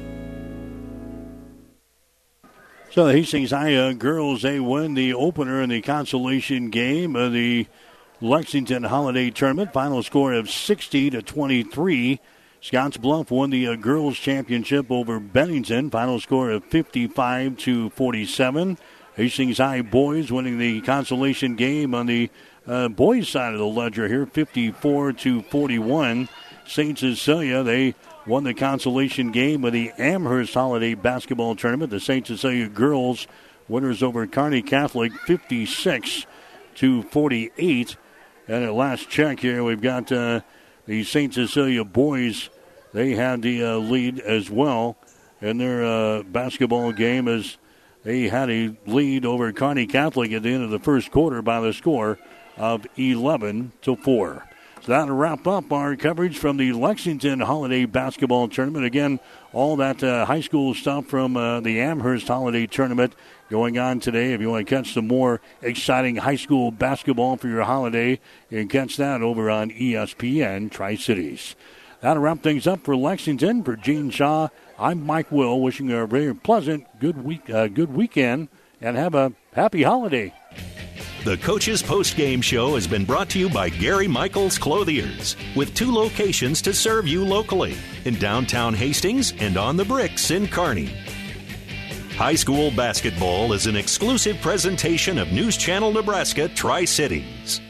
So the Hastings High uh, girls, they win the opener in the consolation game of the Lexington Holiday Tournament. Final score of 60 to 23. Scotts Bluff won the uh, girls championship over Bennington. Final score of 55 to 47. Hastings High boys winning the consolation game on the uh, boys side of the ledger here, 54 to 41. St. Cecilia they won the consolation game of the Amherst Holiday Basketball Tournament. The St. Cecilia girls winners over Kearney Catholic, 56 to 48. And at last check here, we've got uh, the St. Cecilia boys. They had the uh, lead as well in their uh, basketball game as they had a lead over Kearney Catholic at the end of the first quarter by the score of 11 to 4. That'll wrap up our coverage from the Lexington Holiday Basketball Tournament. Again, all that uh, high school stuff from uh, the Amherst Holiday Tournament going on today. If you want to catch some more exciting high school basketball for your holiday, you can catch that over on ESPN Tri Cities. That'll wrap things up for Lexington. For Gene Shaw, I'm Mike Will, wishing you a very pleasant, good week, uh, good weekend, and have a happy holiday. The Coach's Post Game Show has been brought to you by Gary Michaels Clothiers, with two locations to serve you locally in downtown Hastings and on the bricks in Kearney. High School Basketball is an exclusive presentation of News Channel Nebraska Tri Cities.